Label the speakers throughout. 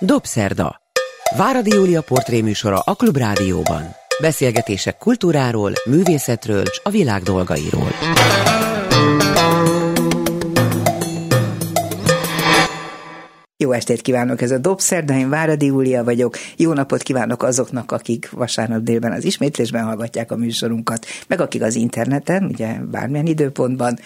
Speaker 1: Dobszerda. Váradi Júlia portréműsora a Klubrádióban. Beszélgetések kultúráról, művészetről és a világ dolgairól.
Speaker 2: Jó estét kívánok, ez a Dobszerda, én Váradi Júlia vagyok. Jó napot kívánok azoknak, akik vasárnap délben az ismétlésben hallgatják a műsorunkat, meg akik az interneten, ugye bármilyen időpontban.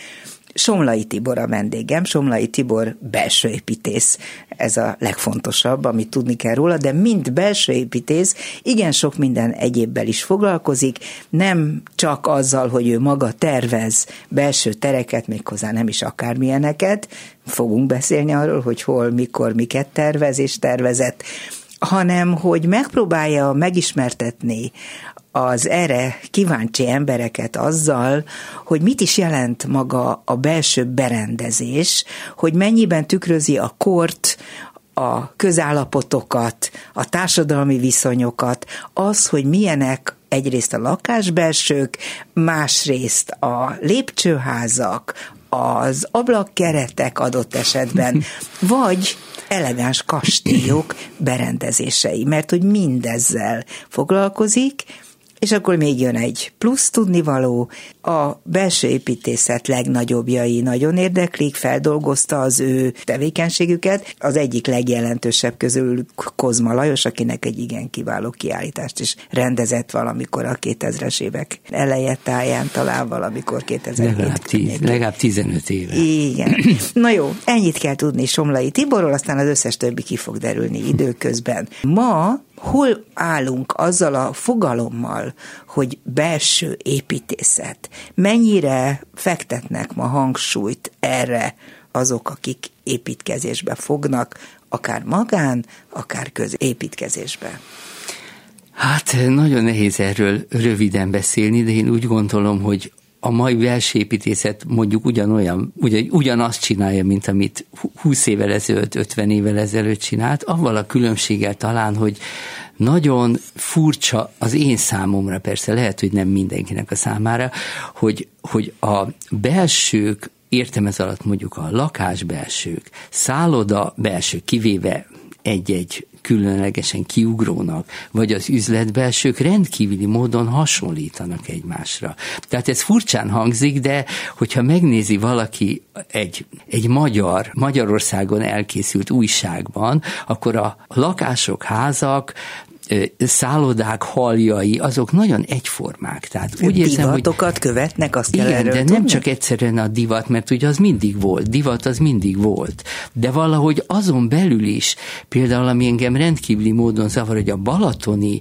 Speaker 2: Somlai Tibor a vendégem, Somlai Tibor belső építész, ez a legfontosabb, amit tudni kell róla, de mind belső építész, igen sok minden egyébbel is foglalkozik, nem csak azzal, hogy ő maga tervez belső tereket, méghozzá nem is akármilyeneket, fogunk beszélni arról, hogy hol, mikor, miket tervez és tervezett, hanem hogy megpróbálja megismertetni az erre kíváncsi embereket azzal, hogy mit is jelent maga a belső berendezés, hogy mennyiben tükrözi a kort, a közállapotokat, a társadalmi viszonyokat, az, hogy milyenek egyrészt a lakásbelsők, másrészt a lépcsőházak, az ablakkeretek adott esetben, vagy elegáns kastélyok berendezései, mert hogy mindezzel foglalkozik, és akkor még jön egy plusz tudnivaló, a belső építészet legnagyobbjai nagyon érdeklik, feldolgozta az ő tevékenységüket. Az egyik legjelentősebb közül Kozma Lajos, akinek egy igen kiváló kiállítást is rendezett valamikor a 2000-es évek eleje táján, talán valamikor 2007
Speaker 3: legalább, tíz, legalább 15 éve.
Speaker 2: Igen. Na jó, ennyit kell tudni Somlai Tiborról, aztán az összes többi ki fog derülni időközben. Ma hol állunk azzal a fogalommal, hogy belső építészet? Mennyire fektetnek ma hangsúlyt erre azok, akik építkezésbe fognak, akár magán, akár középítkezésbe?
Speaker 3: Hát nagyon nehéz erről röviden beszélni, de én úgy gondolom, hogy a mai belsépítészet mondjuk ugyanolyan, ugye, ugyanazt csinálja, mint amit 20 évvel ezelőtt, 50 évvel ezelőtt csinált, avval a különbséggel talán, hogy nagyon furcsa az én számomra, persze lehet, hogy nem mindenkinek a számára, hogy, hogy a belsők értem ez alatt mondjuk a lakásbelsők, szálloda belső, kivéve egy-egy különlegesen kiugrónak, vagy az üzletbelsők rendkívüli módon hasonlítanak egymásra. Tehát ez furcsán hangzik, de hogyha megnézi valaki egy, egy magyar, Magyarországon elkészült újságban, akkor a lakások, házak szállodák haljai, azok nagyon egyformák. Tehát
Speaker 2: úgy érzem, hogy követnek, azt kell
Speaker 3: Igen, de
Speaker 2: tudni?
Speaker 3: nem csak egyszerűen a divat, mert ugye az mindig volt, divat az mindig volt. De valahogy azon belül is, például ami engem rendkívüli módon zavar, hogy a balatoni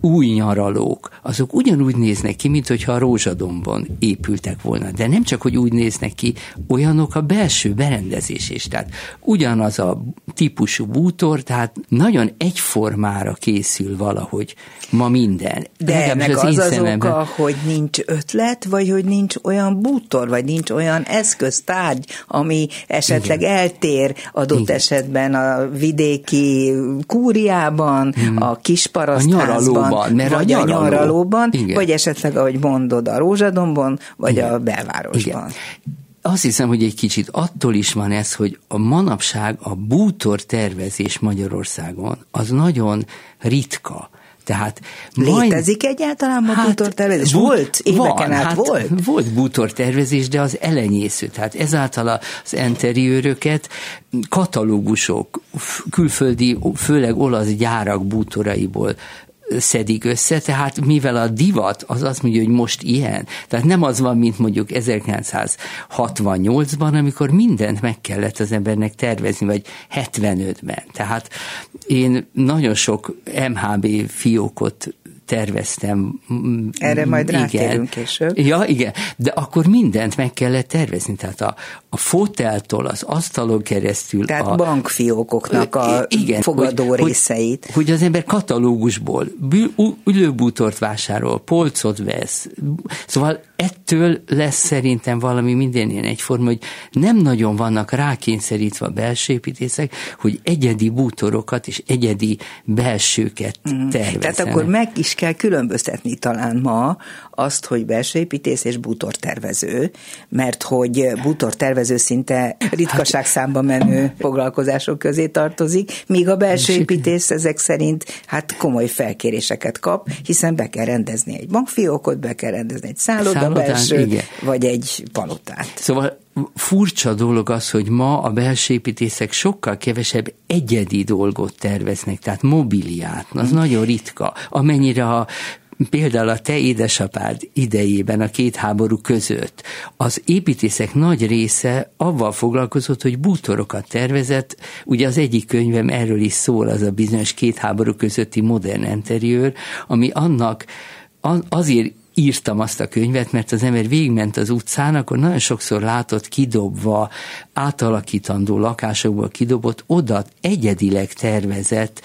Speaker 3: új nyaralók, azok ugyanúgy néznek ki, mint hogyha a rózsadomban épültek volna. De nem csak, hogy úgy néznek ki, olyanok a belső berendezés is. Tehát ugyanaz a típusú bútor, tehát nagyon egyformára készül valahogy ma minden.
Speaker 2: De ennek az az, az oka, hogy nincs ötlet, vagy hogy nincs olyan bútor, vagy nincs olyan eszköztárgy, ami esetleg Igen. eltér adott Igen. esetben a vidéki kúriában, hmm. a kisparasztházban, nyaralóban, mert vagy a, nyaraló. a nyaralóban, Igen. vagy esetleg, ahogy mondod, a Rózsadomban, vagy Igen. a belvárosban. Igen
Speaker 3: azt hiszem, hogy egy kicsit attól is van ez, hogy a manapság a bútor tervezés Magyarországon az nagyon ritka. Tehát
Speaker 2: Létezik majd, egyáltalán ma hát, bútortervezés? Volt? Éveken van, át hát volt?
Speaker 3: Volt bútortervezés, de az elenyésző. Tehát ezáltal az interiőröket katalógusok, külföldi, főleg olasz gyárak bútoraiból szedik össze, tehát mivel a divat az azt mondja, hogy most ilyen, tehát nem az van, mint mondjuk 1968-ban, amikor mindent meg kellett az embernek tervezni, vagy 75-ben. Tehát én nagyon sok MHB fiókot terveztem.
Speaker 2: Erre majd igen. rátérünk később.
Speaker 3: Ja, igen, de akkor mindent meg kellett tervezni, tehát a, a foteltól, az asztalon keresztül.
Speaker 2: Tehát a bankfiókoknak a igen, fogadó hogy, részeit.
Speaker 3: Hogy, hogy az ember katalógusból ülőbútort vásárol, polcot vesz, szóval ettől lesz szerintem valami minden ilyen egyforma, hogy nem nagyon vannak rákényszerítve a belső építészek, hogy egyedi bútorokat és egyedi belsőket mm. tervezzenek.
Speaker 2: Tehát akkor meg is kell különböztetni talán ma azt, hogy belső építész és bútortervező, mert hogy bútortervező szinte ritkaság számba menő foglalkozások közé tartozik, míg a belső építész ezek szerint hát komoly felkéréseket kap, hiszen be kell rendezni egy bankfiókot, be kell rendezni egy szálloda belsőt, vagy egy palotát.
Speaker 3: Szóval furcsa dolog az, hogy ma a belső építészek sokkal kevesebb egyedi dolgot terveznek, tehát mobiliát, az hmm. nagyon ritka. Amennyire a például a te édesapád idejében, a két háború között, az építészek nagy része avval foglalkozott, hogy bútorokat tervezett, ugye az egyik könyvem erről is szól, az a bizonyos két háború közötti modern interiőr, ami annak azért írtam azt a könyvet, mert az ember végigment az utcán, akkor nagyon sokszor látott kidobva, átalakítandó lakásokból kidobott, oda egyedileg tervezett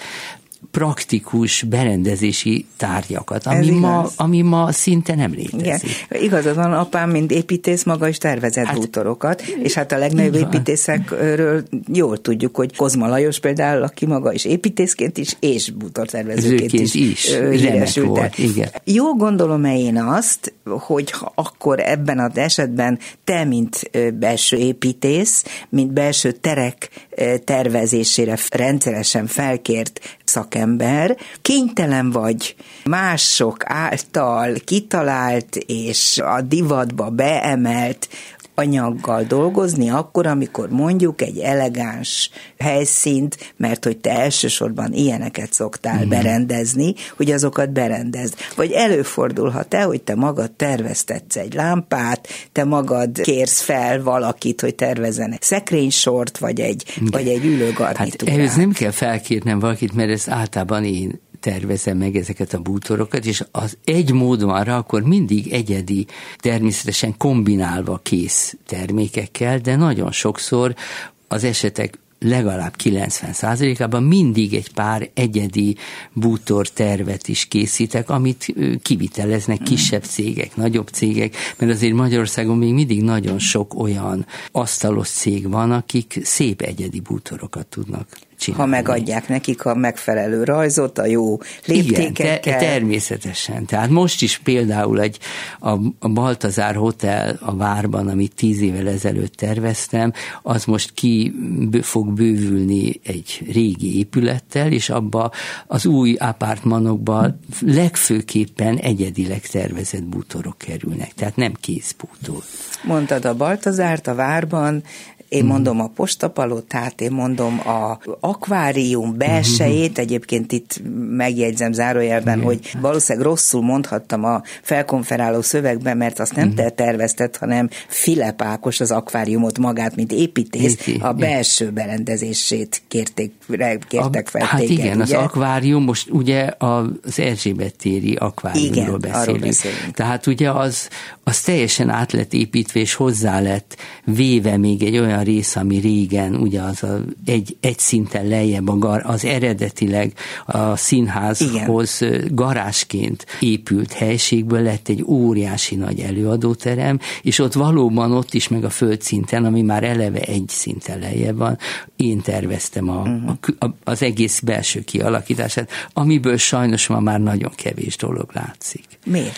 Speaker 3: praktikus berendezési tárgyakat, ami ma, ami ma szinte nem létezik.
Speaker 2: Igen. Igazad van, apám, mint építész, maga is tervezett hát, bútorokat, és hát a legnagyobb építészekről jól tudjuk, hogy Kozma Lajos például, aki maga is építészként is, és bútortervezőként is, is híresült volt, igen. Jó gondolom-e én azt, hogy akkor ebben az esetben te, mint belső építész, mint belső terek tervezésére rendszeresen felkért szakember, kénytelen vagy mások által kitalált és a divatba beemelt anyaggal dolgozni, akkor, amikor mondjuk egy elegáns helyszínt, mert hogy te elsősorban ilyeneket szoktál mm. berendezni, hogy azokat berendezd. Vagy előfordulhat-e, hogy te magad terveztetsz egy lámpát, te magad kérsz fel valakit, hogy tervezzen egy szekrénysort, vagy egy, vagy egy ülőgarnitúrát.
Speaker 3: Hát ehhez nem kell felkérnem valakit, mert ezt általában én tervezem meg ezeket a bútorokat, és az egy mód van rá, akkor mindig egyedi, természetesen kombinálva kész termékekkel, de nagyon sokszor az esetek legalább 90%-ában mindig egy pár egyedi bútor tervet is készítek, amit kiviteleznek kisebb cégek, nagyobb cégek, mert azért Magyarországon még mindig nagyon sok olyan asztalos cég van, akik szép egyedi bútorokat tudnak csinálni.
Speaker 2: Ha megadják nekik a megfelelő rajzot, a jó léptékekkel. Igen, te,
Speaker 3: természetesen. Tehát most is például egy, a, a Baltazár Hotel a Várban, amit tíz évvel ezelőtt terveztem, az most ki fog bővülni egy régi épülettel, és abba az új apartmanokba legfőképpen egyedileg tervezett bútorok kerülnek, tehát nem kézbútor.
Speaker 2: Mondtad a Baltazárt a Várban, én mhm. mondom a postapalotát, én mondom a akvárium belsejét, mhm. egyébként itt megjegyzem zárójelben, hogy valószínűleg rosszul mondhattam a felkonferáló szövegben, mert azt nem mhm. te tervezted, hanem Filip Ákos az akváriumot magát, mint építész, a belső berendezését kérték, kértek fel
Speaker 3: Hát téged, igen, ugye? az akvárium, most ugye az Erzsébet téri akváriumról igen, beszélünk. beszélünk. Tehát ugye az, az teljesen át lett építve, és hozzá lett véve még egy olyan rész, ami régen ugye az a, egy, egy szinten lejjebb a gar, az eredetileg a színházhoz Igen. garázsként épült helységből lett egy óriási nagy előadóterem, és ott valóban ott is meg a földszinten, ami már eleve egy szinten lejjebb van, én terveztem a, uh-huh. a, a, az egész belső kialakítását, amiből sajnos ma már nagyon kevés dolog látszik.
Speaker 2: Miért?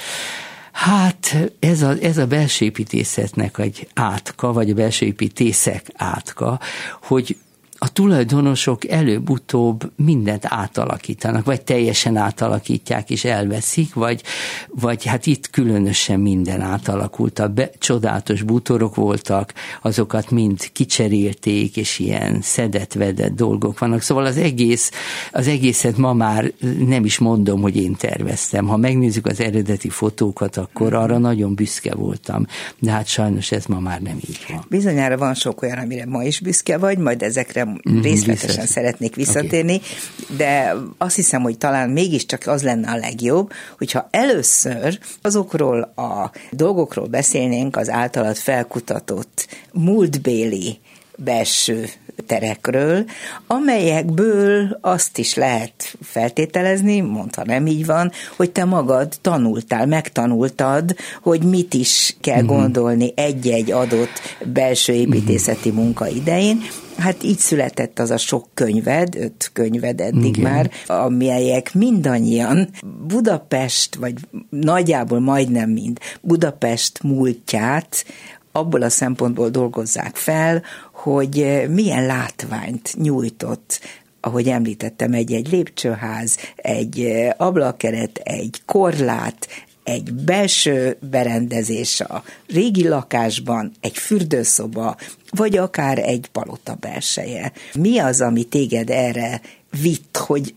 Speaker 3: Hát ez a, ez a belsőépítészetnek egy átka, vagy a belsőépítészek átka, hogy a tulajdonosok előbb-utóbb mindent átalakítanak, vagy teljesen átalakítják és elveszik, vagy, vagy hát itt különösen minden átalakult. A be, csodálatos bútorok voltak, azokat mind kicserélték, és ilyen szedett-vedett dolgok vannak. Szóval az egész, az egészet ma már nem is mondom, hogy én terveztem. Ha megnézzük az eredeti fotókat, akkor arra nagyon büszke voltam. De hát sajnos ez ma már nem így van.
Speaker 2: Bizonyára van sok olyan, amire ma is büszke vagy, majd ezekre mm-hmm, részletesen vissza. szeretnék visszatérni, okay. de azt hiszem, hogy talán mégiscsak az lenne a legjobb, hogyha először azokról a dolgokról beszélnénk az általad felkutatott múltbéli belső terekről, amelyekből azt is lehet feltételezni, mondta nem így van, hogy te magad tanultál, megtanultad, hogy mit is kell uh-huh. gondolni egy-egy adott belső építészeti uh-huh. munka idején, Hát így született az a sok könyved, öt könyved eddig Igen. már, amelyek mindannyian Budapest, vagy nagyjából majdnem mind, Budapest múltját abból a szempontból dolgozzák fel, hogy milyen látványt nyújtott ahogy említettem, egy-egy lépcsőház, egy ablakeret, egy korlát, egy belső berendezés a régi lakásban, egy fürdőszoba, vagy akár egy palota belseje. Mi az, ami téged erre vitt, hogy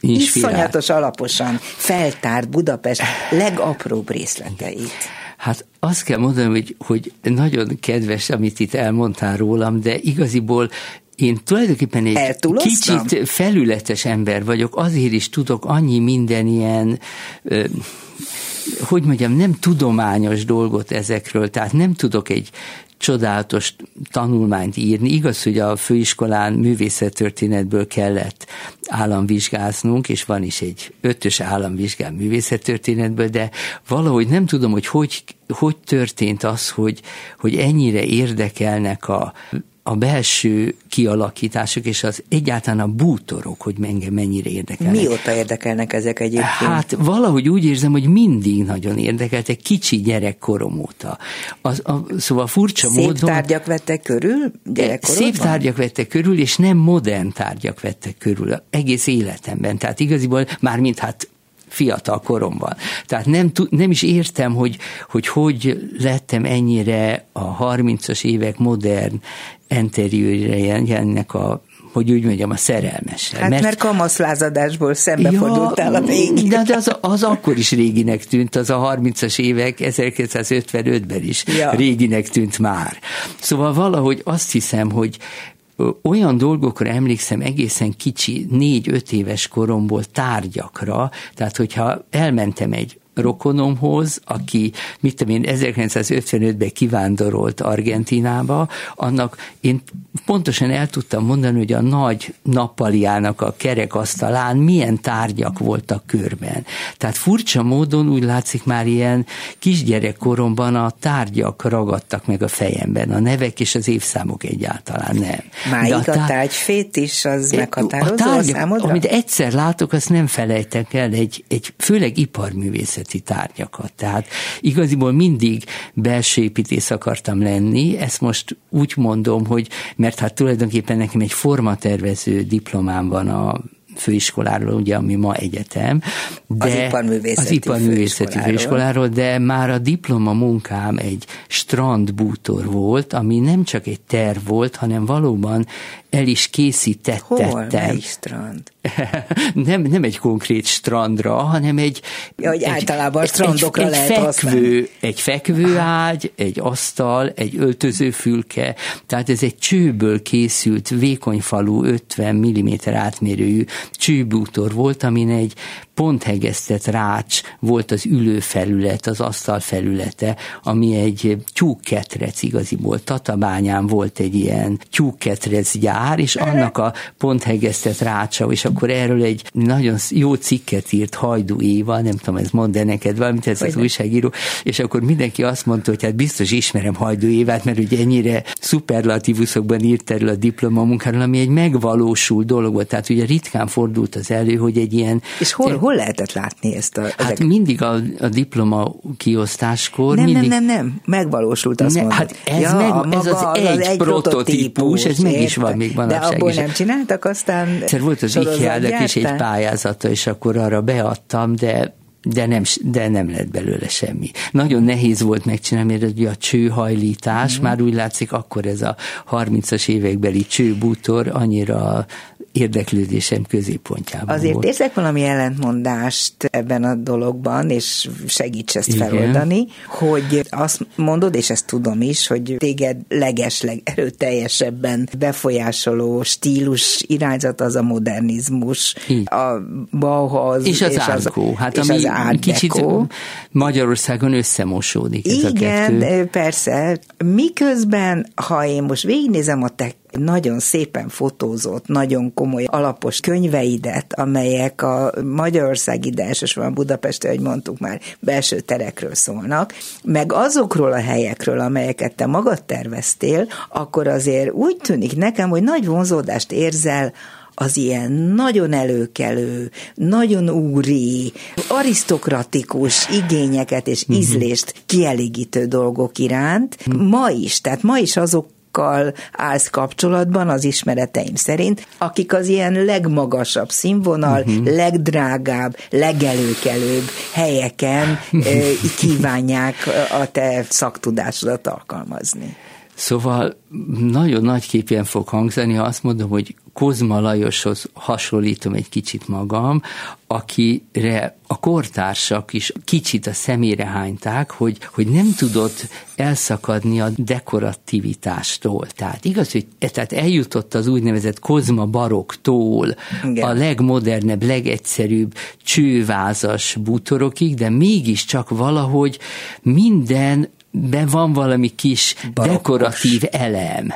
Speaker 2: Inspirál. iszonyatos alaposan feltárt Budapest legapróbb részleteit?
Speaker 3: Hát azt kell mondanom, hogy, hogy nagyon kedves, amit itt elmondtál rólam, de igaziból én tulajdonképpen egy kicsit felületes ember vagyok, azért is tudok annyi minden ilyen hogy mondjam, nem tudományos dolgot ezekről, tehát nem tudok egy csodálatos tanulmányt írni. Igaz, hogy a főiskolán művészettörténetből kellett államvizsgáznunk, és van is egy ötös államvizsgál művészettörténetből, de valahogy nem tudom, hogy hogy, hogy történt az, hogy, hogy ennyire érdekelnek a a belső kialakítások és az egyáltalán a bútorok, hogy engem mennyire érdekelnek.
Speaker 2: Mióta érdekelnek ezek egyébként?
Speaker 3: Hát valahogy úgy érzem, hogy mindig nagyon érdekelt, egy kicsi gyerekkorom óta. Az, a, szóval furcsa
Speaker 2: Szép
Speaker 3: módon...
Speaker 2: Szép tárgyak vettek körül
Speaker 3: Szép tárgyak vettek körül, és nem modern tárgyak vettek körül egész életemben. Tehát igaziból már mint hát fiatal koromban. Tehát nem, nem is értem, hogy, hogy hogy lettem ennyire a 30-as évek modern enteriőrjenek a hogy úgy mondjam, a szerelmes.
Speaker 2: Hát mert, mert kamaszlázadásból szembefordultál ja, a végig.
Speaker 3: De, de az, az akkor is réginek tűnt, az a 30-as évek 1955-ben is ja. réginek tűnt már. Szóval valahogy azt hiszem, hogy olyan dolgokra emlékszem egészen kicsi, négy-öt éves koromból tárgyakra, tehát hogyha elmentem egy rokonomhoz, aki, mit tudom én, 1955-ben kivándorolt Argentinába, annak én pontosan el tudtam mondani, hogy a nagy nappaliának a kerekasztalán milyen tárgyak voltak körben. Tehát furcsa módon úgy látszik már ilyen kisgyerekkoromban a tárgyak ragadtak meg a fejemben, a nevek és az évszámok egyáltalán nem.
Speaker 2: Máig a, tá- a tárgyfét is az meghatározó a, tárgyak, a számodra?
Speaker 3: Amit egyszer látok, azt nem felejtek el, egy, egy főleg iparművészet művészeti tárgyakat. Tehát igaziból mindig belső építész akartam lenni, ezt most úgy mondom, hogy mert hát tulajdonképpen nekem egy formatervező diplomám van a főiskoláról, ugye, ami ma egyetem.
Speaker 2: De az iparművészeti,
Speaker 3: az iparművészeti főiskoláról. de már a diploma munkám egy strandbútor volt, ami nem csak egy terv volt, hanem valóban el is készítettem.
Speaker 2: Hol? Melyik strand?
Speaker 3: nem, nem egy konkrét strandra, hanem egy...
Speaker 2: Ja, hogy egy, általában egy, strandokra egy, lehet
Speaker 3: egy fekvő, Egy fekvőágy, egy asztal, egy öltözőfülke, tehát ez egy csőből készült vékonyfalú 50 mm átmérőjű csőbútor volt, amin egy ponthegesztett rács volt az ülőfelület, az asztal felülete, ami egy tyúkketrec igaziból. Tatabányán volt egy ilyen tyúkketrec gyár, és annak a ponthegesztett rácsa, és akkor erről egy nagyon jó cikket írt Hajdu Éva, nem tudom, ez mond -e neked valamit, ez az újságíró, és akkor mindenki azt mondta, hogy hát biztos ismerem Hajdu Évát, mert ugye ennyire szuperlatívuszokban írt erről a diplomamunkáról, ami egy megvalósul dolog volt, tehát ugye ritkán fordult az elő, hogy egy ilyen...
Speaker 2: És hol, hol lehetett látni ezt a...
Speaker 3: Hát ezek... mindig a, a diploma kiosztáskor...
Speaker 2: Nem,
Speaker 3: mindig...
Speaker 2: nem, nem, nem, megvalósult azt ne, mondod.
Speaker 3: Hát ez, ja, meg, ez az, az, egy, egy prototípus, ez meg is van még manapság
Speaker 2: De abból is. nem csináltak aztán
Speaker 3: Egyszer volt az IKEA-nak is egy pályázata, és akkor arra beadtam, de de nem, de nem lett belőle semmi. Nagyon nehéz volt megcsinálni, mert ugye a csőhajlítás, mm-hmm. már úgy látszik, akkor ez a 30-as évekbeli csőbútor annyira érdeklődésem középpontjában
Speaker 2: Azért volt. érzek valami ellentmondást ebben a dologban, és segíts ezt Igen. feloldani, hogy azt mondod, és ezt tudom is, hogy téged legesleg erőteljesebben befolyásoló stílus irányzat az a modernizmus,
Speaker 3: Így.
Speaker 2: a Bauhaus
Speaker 3: és az és Árkó.
Speaker 2: Hát és ami, az art
Speaker 3: kicsit
Speaker 2: deco.
Speaker 3: Magyarországon összemosódik ez
Speaker 2: Igen,
Speaker 3: a kettő.
Speaker 2: persze. Miközben, ha én most végignézem a te nagyon szépen fotózott, nagyon komoly, alapos könyveidet, amelyek a Magyarországi, de elsősorban Budapestről, hogy mondtuk már, belső terekről szólnak, meg azokról a helyekről, amelyeket te magad terveztél, akkor azért úgy tűnik nekem, hogy nagy vonzódást érzel az ilyen nagyon előkelő, nagyon úri, arisztokratikus igényeket és mhm. ízlést kielégítő dolgok iránt ma is, tehát ma is azok azokkal állsz kapcsolatban az ismereteim szerint, akik az ilyen legmagasabb színvonal, uh-huh. legdrágább, legelőkelőbb helyeken kívánják a te szaktudásodat alkalmazni.
Speaker 3: Szóval nagyon nagy képen fog hangzani, ha azt mondom, hogy Kozma Lajoshoz hasonlítom egy kicsit magam, akire a kortársak is kicsit a szemére hányták, hogy, hogy nem tudott elszakadni a dekorativitástól. Tehát igaz, hogy tehát eljutott az úgynevezett Kozma baroktól Igen. a legmodernebb, legegyszerűbb csővázas bútorokig, de mégiscsak valahogy minden be van valami kis Barokkos. dekoratív elem.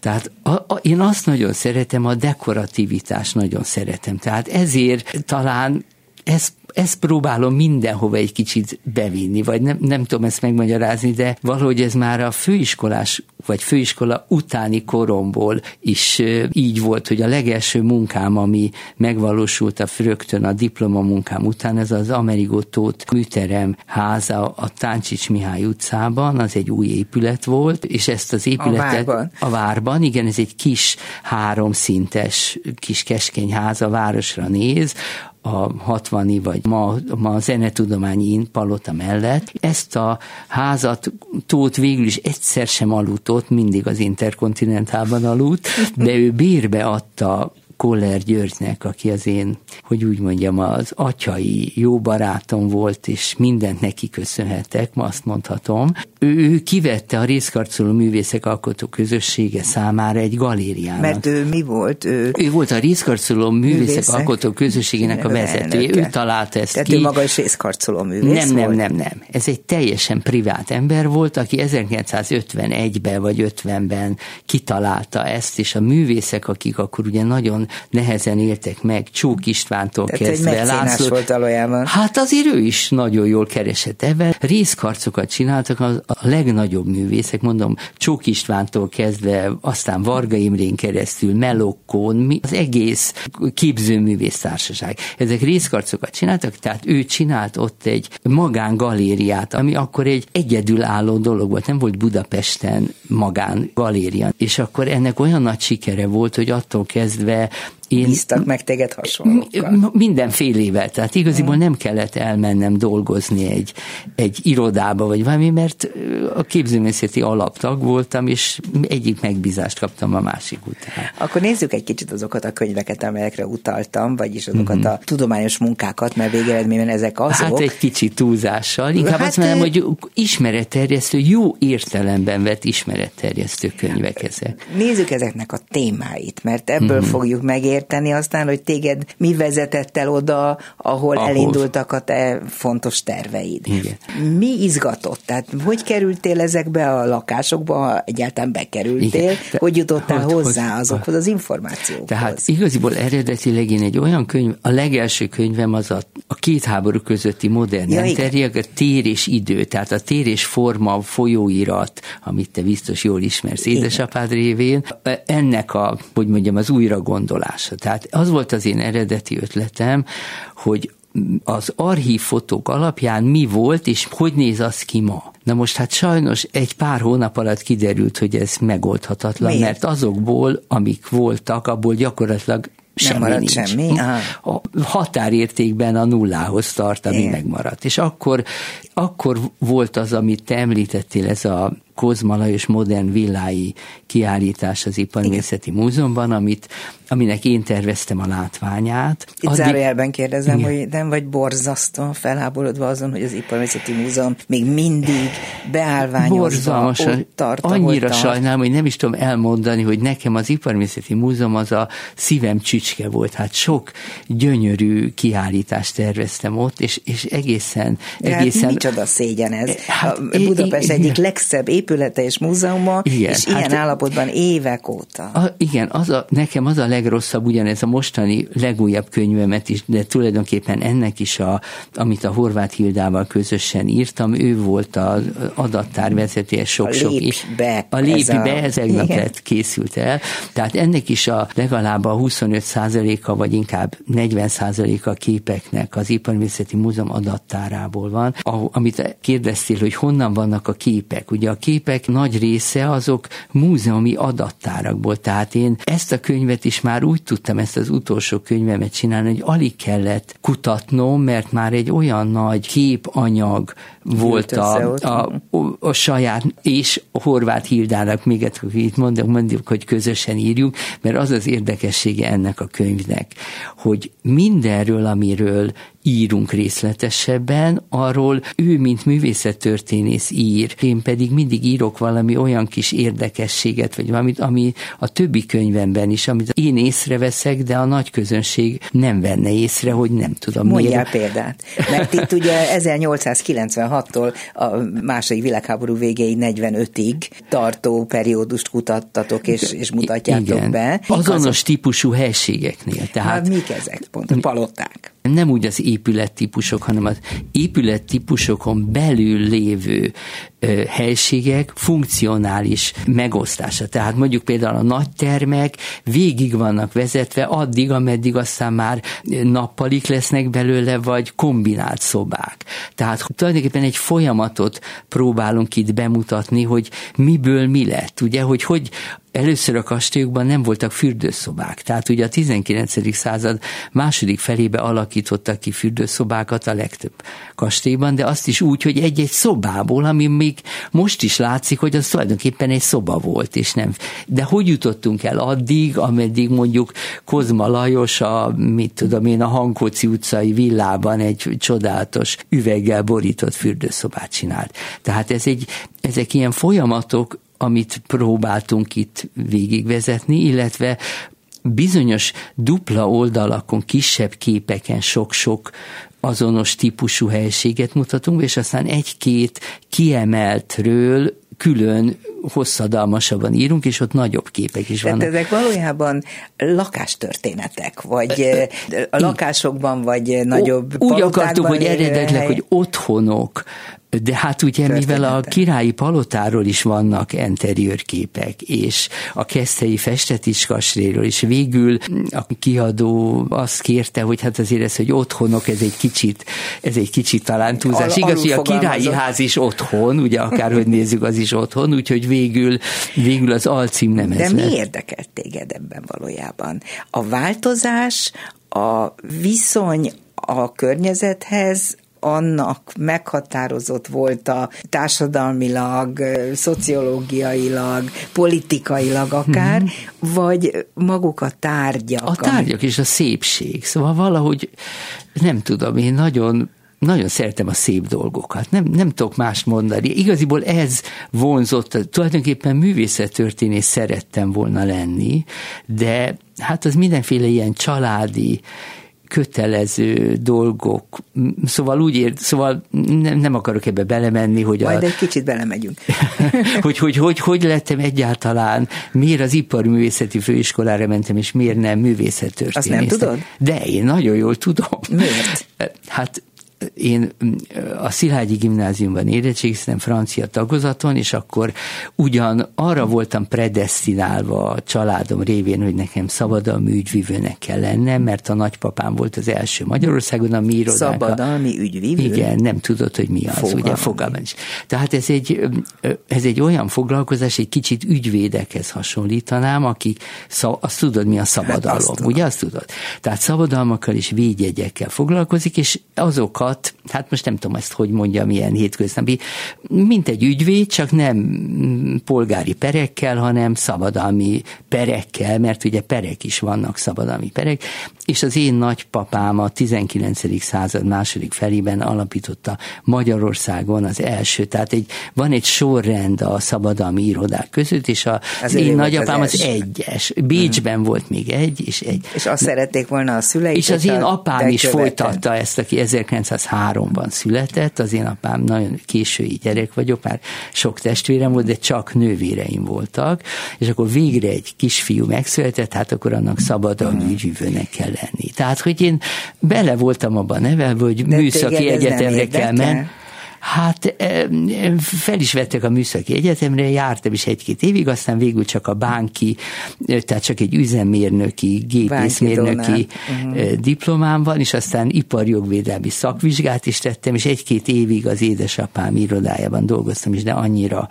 Speaker 3: Tehát a, a, én azt nagyon szeretem, a dekorativitást nagyon szeretem. Tehát ezért talán ez ezt próbálom mindenhova egy kicsit bevinni, vagy nem, nem tudom ezt megmagyarázni, de valahogy ez már a főiskolás vagy főiskola utáni koromból is így volt, hogy a legelső munkám, ami megvalósult a rögtön a diplomamunkám után, ez az Amerigo Tóth műterem háza a Táncsics Mihály utcában, az egy új épület volt, és ezt az épületet
Speaker 2: a várban,
Speaker 3: a várban igen, ez egy kis háromszintes, kis keskeny ház a városra néz, a 60 vagy ma, ma a zenetudományi palota mellett. Ezt a házat Tóth végül is egyszer sem aludt mindig az Interkontinentálban aludt, de ő bérbe adta Koller Györgynek, aki az én, hogy úgy mondjam, az atyai jó barátom volt, és mindent neki köszönhetek, ma azt mondhatom. Ő, ő kivette a részkarcoló művészek alkotó közössége számára egy galériának.
Speaker 2: Mert ő mi volt?
Speaker 3: Ő, ő volt a részkarcoló művészek, művészek alkotó közösségének a vezetője. Ő találta ezt
Speaker 2: Tehát
Speaker 3: ki.
Speaker 2: ő maga is részkarcoló művész
Speaker 3: Nem,
Speaker 2: volt?
Speaker 3: nem, nem, nem. Ez egy teljesen privát ember volt, aki 1951-ben vagy 50-ben kitalálta ezt, és a művészek, akik akkor ugye nagyon nehezen éltek meg, Csók Istvántól
Speaker 2: Tehát
Speaker 3: kezdve.
Speaker 2: László, volt valójában.
Speaker 3: Hát azért ő is nagyon jól keresett ebben. Részkarcokat csináltak a, a legnagyobb művészek, mondom, Csók Istvántól kezdve, aztán Varga Imrén keresztül, Melokkón, mi, az egész képzőművész társaság. Ezek részkarcokat csináltak, tehát ő csinált ott egy magángalériát, ami akkor egy egyedülálló dolog volt, nem volt Budapesten magángaléria. És akkor ennek olyan nagy sikere volt, hogy attól kezdve
Speaker 2: én... Bíztak meg téged hasonlókkal?
Speaker 3: Mindenfélével, tehát igaziból nem kellett elmennem dolgozni egy, egy irodába, vagy valami, mert a képzőművészeti alaptag voltam, és egyik megbízást kaptam a másik után.
Speaker 2: Akkor nézzük egy kicsit azokat a könyveket, amelyekre utaltam, vagyis azokat mm-hmm. a tudományos munkákat, mert végeredményben ezek azok.
Speaker 3: Hát egy kicsit túlzással. Inkább hát, azt mondom, hogy ismeretterjesztő, jó értelemben vett ismeretterjesztő könyvek ezek.
Speaker 2: Nézzük ezeknek a témáit, mert ebből mm-hmm. fogjuk megérteni, érteni aztán, hogy téged mi vezetett el oda, ahol Ahhoz. elindultak a te fontos terveid.
Speaker 3: Igen.
Speaker 2: Mi izgatott? Tehát hogy kerültél ezekbe a lakásokba, ha egyáltalán bekerültél? Igen. Hogy jutottál hogy, hozzá hogy, azokhoz az információkhoz?
Speaker 3: Tehát igaziból eredetileg én egy olyan könyv, a legelső könyvem az a, a két háború közötti modern ja, enteriek, a tér és idő, tehát a tér és forma folyóirat, amit te biztos jól ismersz édesapád révén, ennek a, hogy mondjam, az újra gondolás hatása. Tehát az volt az én eredeti ötletem, hogy az archív fotók alapján mi volt, és hogy néz az ki ma. Na most hát sajnos egy pár hónap alatt kiderült, hogy ez megoldhatatlan, Miért? mert azokból, amik voltak, abból gyakorlatilag semmi
Speaker 2: nem
Speaker 3: nincs.
Speaker 2: semmi? Aha.
Speaker 3: A határértékben a nullához tart, ami Igen. megmaradt. És akkor, akkor volt az, amit te említettél, ez a Kozma Lajos modern villái kiállítás az Iparművészeti Múzeumban, amit, aminek én terveztem a látványát.
Speaker 2: Itt Addig... zárójelben kérdezem, Igen. hogy nem vagy borzasztóan felháborodva azon, hogy az Iparművészeti Múzeum még mindig beállványozva ott tart,
Speaker 3: Annyira tart. sajnálom, hogy nem is tudom elmondani, hogy nekem az Iparművészeti Múzeum az a szívem csücske volt. Hát sok gyönyörű kiállítást terveztem ott, és, és egészen...
Speaker 2: De
Speaker 3: egészen...
Speaker 2: Micsoda szégyen ez. Hát, a Budapest é, egyik legszebb épülete és múzeuma, igen, és hát, ilyen állapotban évek óta.
Speaker 3: A, igen, az a, nekem az a legrosszabb, ugyanez a mostani legújabb könyvemet is, de tulajdonképpen ennek is, a, amit a Horváth Hildával közösen írtam, ő volt az adattár vezetője sok-sok.
Speaker 2: A be.
Speaker 3: A lép ez be, ez lett készült el. Tehát ennek is a legalább a 25 a vagy inkább 40 a képeknek az Iparművészeti Múzeum adattárából van. Amit kérdeztél, hogy honnan vannak a képek. Ugye a képek nagy része azok múzeumi adattárakból. Tehát én ezt a könyvet is már úgy tudtam, ezt az utolsó könyvemet csinálni, hogy alig kellett kutatnom, mert már egy olyan nagy képanyag volt a, a, a, a saját, és a Horváth Hildának, még egyszer, itt mondjuk, mondjuk, hogy közösen írjuk, mert az az érdekessége ennek a könyvnek, hogy mindenről, amiről írunk részletesebben, arról ő, mint művészettörténész ír, én pedig mindig írok valami olyan kis érdekességet, vagy valamit, ami a többi könyvemben is, amit én észreveszek, de a nagy közönség nem venne észre, hogy nem tudom
Speaker 2: Mondjál miért. példát. Mert itt ugye 1896-tól a második világháború végéig 45-ig tartó periódust kutattatok és, és mutatjátok Igen. be.
Speaker 3: Azonos típusú helységeknél.
Speaker 2: Tehát... Hát mik ezek? Pont paloták
Speaker 3: nem úgy az épülettípusok, hanem az épülettípusokon belül lévő helységek funkcionális megosztása. Tehát mondjuk például a nagy termek végig vannak vezetve addig, ameddig aztán már nappalik lesznek belőle, vagy kombinált szobák. Tehát tulajdonképpen egy folyamatot próbálunk itt bemutatni, hogy miből mi lett. Ugye, hogy hogy először a kastélyokban nem voltak fürdőszobák. Tehát ugye a 19. század második felébe alakítottak ki fürdőszobákat a legtöbb kastélyban, de azt is úgy, hogy egy-egy szobából, ami még most is látszik, hogy az tulajdonképpen egy szoba volt, és nem. De hogy jutottunk el addig, ameddig mondjuk Kozma Lajos a, mit tudom én, a Hankóci utcai villában egy csodálatos üveggel borított fürdőszobát csinált. Tehát ez egy, ezek ilyen folyamatok, amit próbáltunk itt végigvezetni, illetve bizonyos dupla oldalakon, kisebb képeken sok-sok azonos típusú helységet mutatunk, és aztán egy-két kiemeltről külön hosszadalmasabban írunk, és ott nagyobb képek is vannak.
Speaker 2: Tehát ezek valójában lakástörténetek, vagy a lakásokban, vagy nagyobb
Speaker 3: Úgy akartuk, hogy eredetileg, hogy otthonok, de hát ugye, mivel a királyi palotáról is vannak képek, és a keszthelyi festetis kastélyról is végül a kiadó azt kérte, hogy hát azért ez, hogy otthonok, ez egy kicsit, ez egy kicsit talán túlzás. Igaz, hogy a királyi ház is otthon, ugye akárhogy nézzük, az is otthon, úgyhogy végül, végül az alcím nem
Speaker 2: De
Speaker 3: ez
Speaker 2: mi lett. érdekelt téged ebben valójában? A változás, a viszony a környezethez, annak meghatározott volt a társadalmilag, szociológiailag, politikailag akár, hmm. vagy maguk a tárgyak?
Speaker 3: A tárgyak és a szépség. Szóval valahogy nem tudom, én nagyon nagyon szeretem a szép dolgokat, nem, nem tudok mást mondani. Igaziból ez vonzott, tulajdonképpen művészettörténész szerettem volna lenni, de hát az mindenféle ilyen családi, kötelező dolgok. Szóval úgy ér, szóval nem, nem akarok ebbe belemenni, hogy
Speaker 2: Majd a, egy kicsit belemegyünk.
Speaker 3: hogy, hogy, hogy, hogy lettem egyáltalán, miért az iparművészeti főiskolára mentem, és miért nem művészettörténész.
Speaker 2: Azt nem tudod?
Speaker 3: De én nagyon jól tudom.
Speaker 2: Miért?
Speaker 3: Hát én a Szilágyi gimnáziumban érettségiztem francia tagozaton, és akkor ugyan arra voltam predestinálva a családom révén, hogy nekem szabadalmi ügyvívőnek kell lennem, mert a nagypapám volt az első Magyarországon, a mi
Speaker 2: irodánk. Szabadalmi ügyvívő?
Speaker 3: Igen, nem tudod, hogy mi az, Fogalmi. ugye, fogalmam is. Tehát ez egy, ez egy olyan foglalkozás, egy kicsit ügyvédekhez hasonlítanám, akik, azt tudod, mi a szabadalom, hát azt ugye, azt tudod. Tehát szabadalmakkal és védjegyekkel foglalkozik, és azokat alatt, hát most nem tudom ezt, hogy mondjam, milyen hétköznapi, mint egy ügyvéd, csak nem polgári perekkel, hanem szabadalmi perekkel, mert ugye perek is vannak, szabadalmi perek, és az én nagypapám a 19. század második felében alapította Magyarországon az első, tehát egy, van egy sorrend a szabadalmi irodák között, és a, az én nagyapám az, az egyes. Bécsben hmm. volt még egy, és egy.
Speaker 2: És azt szerették volna a szüleik.
Speaker 3: És az én apám is folytatta ezt, aki 1903-ban született, az én apám nagyon késői gyerek vagyok, már sok testvérem volt, de csak nővéreim voltak, és akkor végre egy kisfiú megszületett, hát akkor annak szabadalmi hmm. ügyvívőnek kell lenni. Tehát, hogy én bele voltam abban nevelve, hogy De műszaki egyetemre kell menni. Hát fel is vettek a műszaki egyetemre, jártam is egy-két évig, aztán végül csak a bánki, tehát csak egy üzemmérnöki, gépészmérnöki uh-huh. diplomám van, és aztán iparjogvédelmi szakvizsgát is tettem, és egy-két évig az édesapám irodájában dolgoztam is, de annyira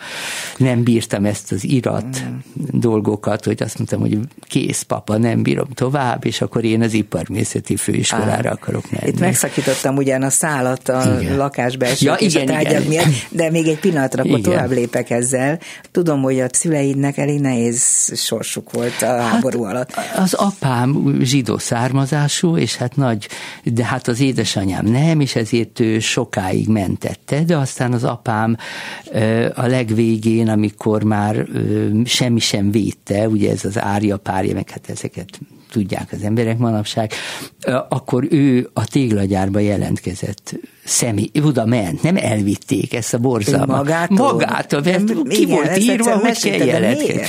Speaker 3: nem bírtam ezt az irat uh-huh. dolgokat, hogy azt mondtam, hogy kész papa, nem bírom tovább, és akkor én az iparművészeti főiskolára akarok menni.
Speaker 2: Itt megszakítottam ugyan a szállat a igen. lakásbelső ja, igen, igen, tárgyak igen. miatt, de még egy pillanatra, akkor igen. tovább lépek ezzel. Tudom, hogy a szüleidnek elég nehéz sorsuk volt a hát, háború alatt.
Speaker 3: Az apám zsidó származású, és hát nagy, de hát az édesanyám nem, és ezért ő sokáig mentette, de aztán az apám a legvégén, amikor már semmi sem védte, ugye ez az árja párja, meg hát ezeket tudják az emberek manapság, akkor ő a téglagyárba jelentkezett személy, oda ment, nem elvitték ezt a borzalmat.
Speaker 2: Magától?
Speaker 3: Magától, mert nem, ki igen, volt írva, hogy kell jelentkezni.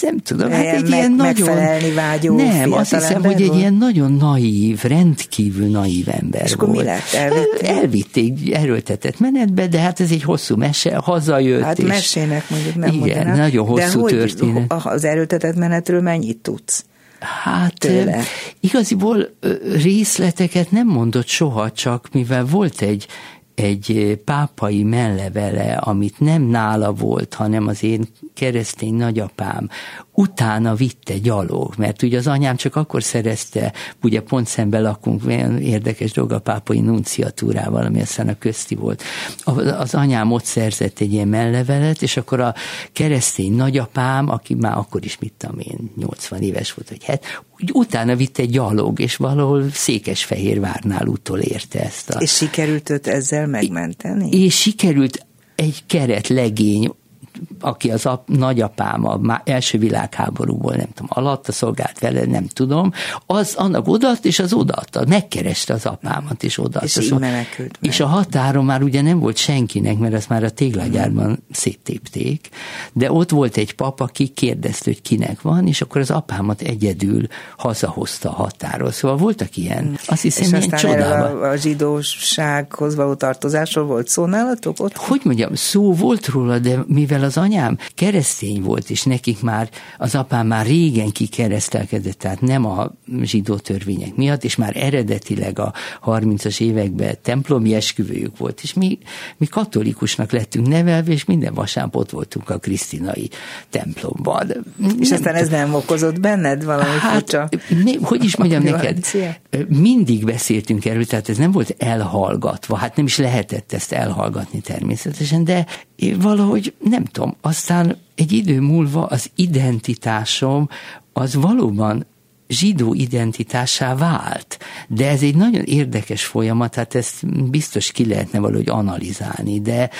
Speaker 3: Nem tudom, hát egy meg, ilyen nagyon...
Speaker 2: vágyó
Speaker 3: Nem, azt hiszem, hogy egy ilyen nagyon naív, rendkívül naív ember És
Speaker 2: volt. mi lett?
Speaker 3: Elvitték? Elvitték erőltetett menetbe, de hát ez egy hosszú mese, hazajött.
Speaker 2: Hát és... mesének mondjuk nem
Speaker 3: Igen, mondanám. nagyon hosszú
Speaker 2: de
Speaker 3: történet.
Speaker 2: Hogy az erőltetett menetről mennyit tudsz?
Speaker 3: Hát tőle. igaziból részleteket nem mondott soha, csak mivel volt egy, egy pápai mellevele, amit nem nála volt, hanem az én keresztény nagyapám utána vitte gyalog, mert ugye az anyám csak akkor szerezte, ugye pont szemben lakunk, olyan érdekes dolog a pápai nunciatúrával, ami aztán a közti volt. Az anyám ott szerzett egy ilyen mellevelet, és akkor a keresztény nagyapám, aki már akkor is, mit tudom én, 80 éves volt, vagy hát, úgy utána vitte gyalog, és valahol Székesfehérvárnál utol érte ezt. A...
Speaker 2: És sikerült őt ezzel megmenteni?
Speaker 3: És sikerült egy keret legény aki az ap, nagyapám a első világháborúból, nem tudom, alatta szolgált vele, nem tudom, az annak odatt, és az odaadta, megkereste az apámat, és odaadta. És,
Speaker 2: szóval, menekült
Speaker 3: és a határon már ugye nem volt senkinek, mert ezt már a téglagyárban hmm. széttépték, de ott volt egy pap, aki kérdezte, hogy kinek van, és akkor az apámat egyedül hazahozta a határól. Szóval voltak ilyen, azt hiszem, és ilyen csodában.
Speaker 2: A, a zsidósághoz való tartozásról volt szó nálatok ott?
Speaker 3: Hogy mondjam, szó volt róla, de mivel az anyám keresztény volt, és nekik már, az apám már régen kikeresztelkedett, tehát nem a zsidó törvények miatt, és már eredetileg a 30-as években templomi esküvőjük volt, és mi, mi katolikusnak lettünk nevelve, és minden vasárnap ott voltunk a krisztinai templomban.
Speaker 2: És nem aztán ez nem okozott benned valami hát, furcsa?
Speaker 3: Mi, hogy is mondjam neked, mindig beszéltünk erről, tehát ez nem volt elhallgatva, hát nem is lehetett ezt elhallgatni természetesen, de valahogy nem tudom, aztán egy idő múlva az identitásom az valóban zsidó identitásá vált. De ez egy nagyon érdekes folyamat, hát ezt biztos ki lehetne valahogy analizálni, de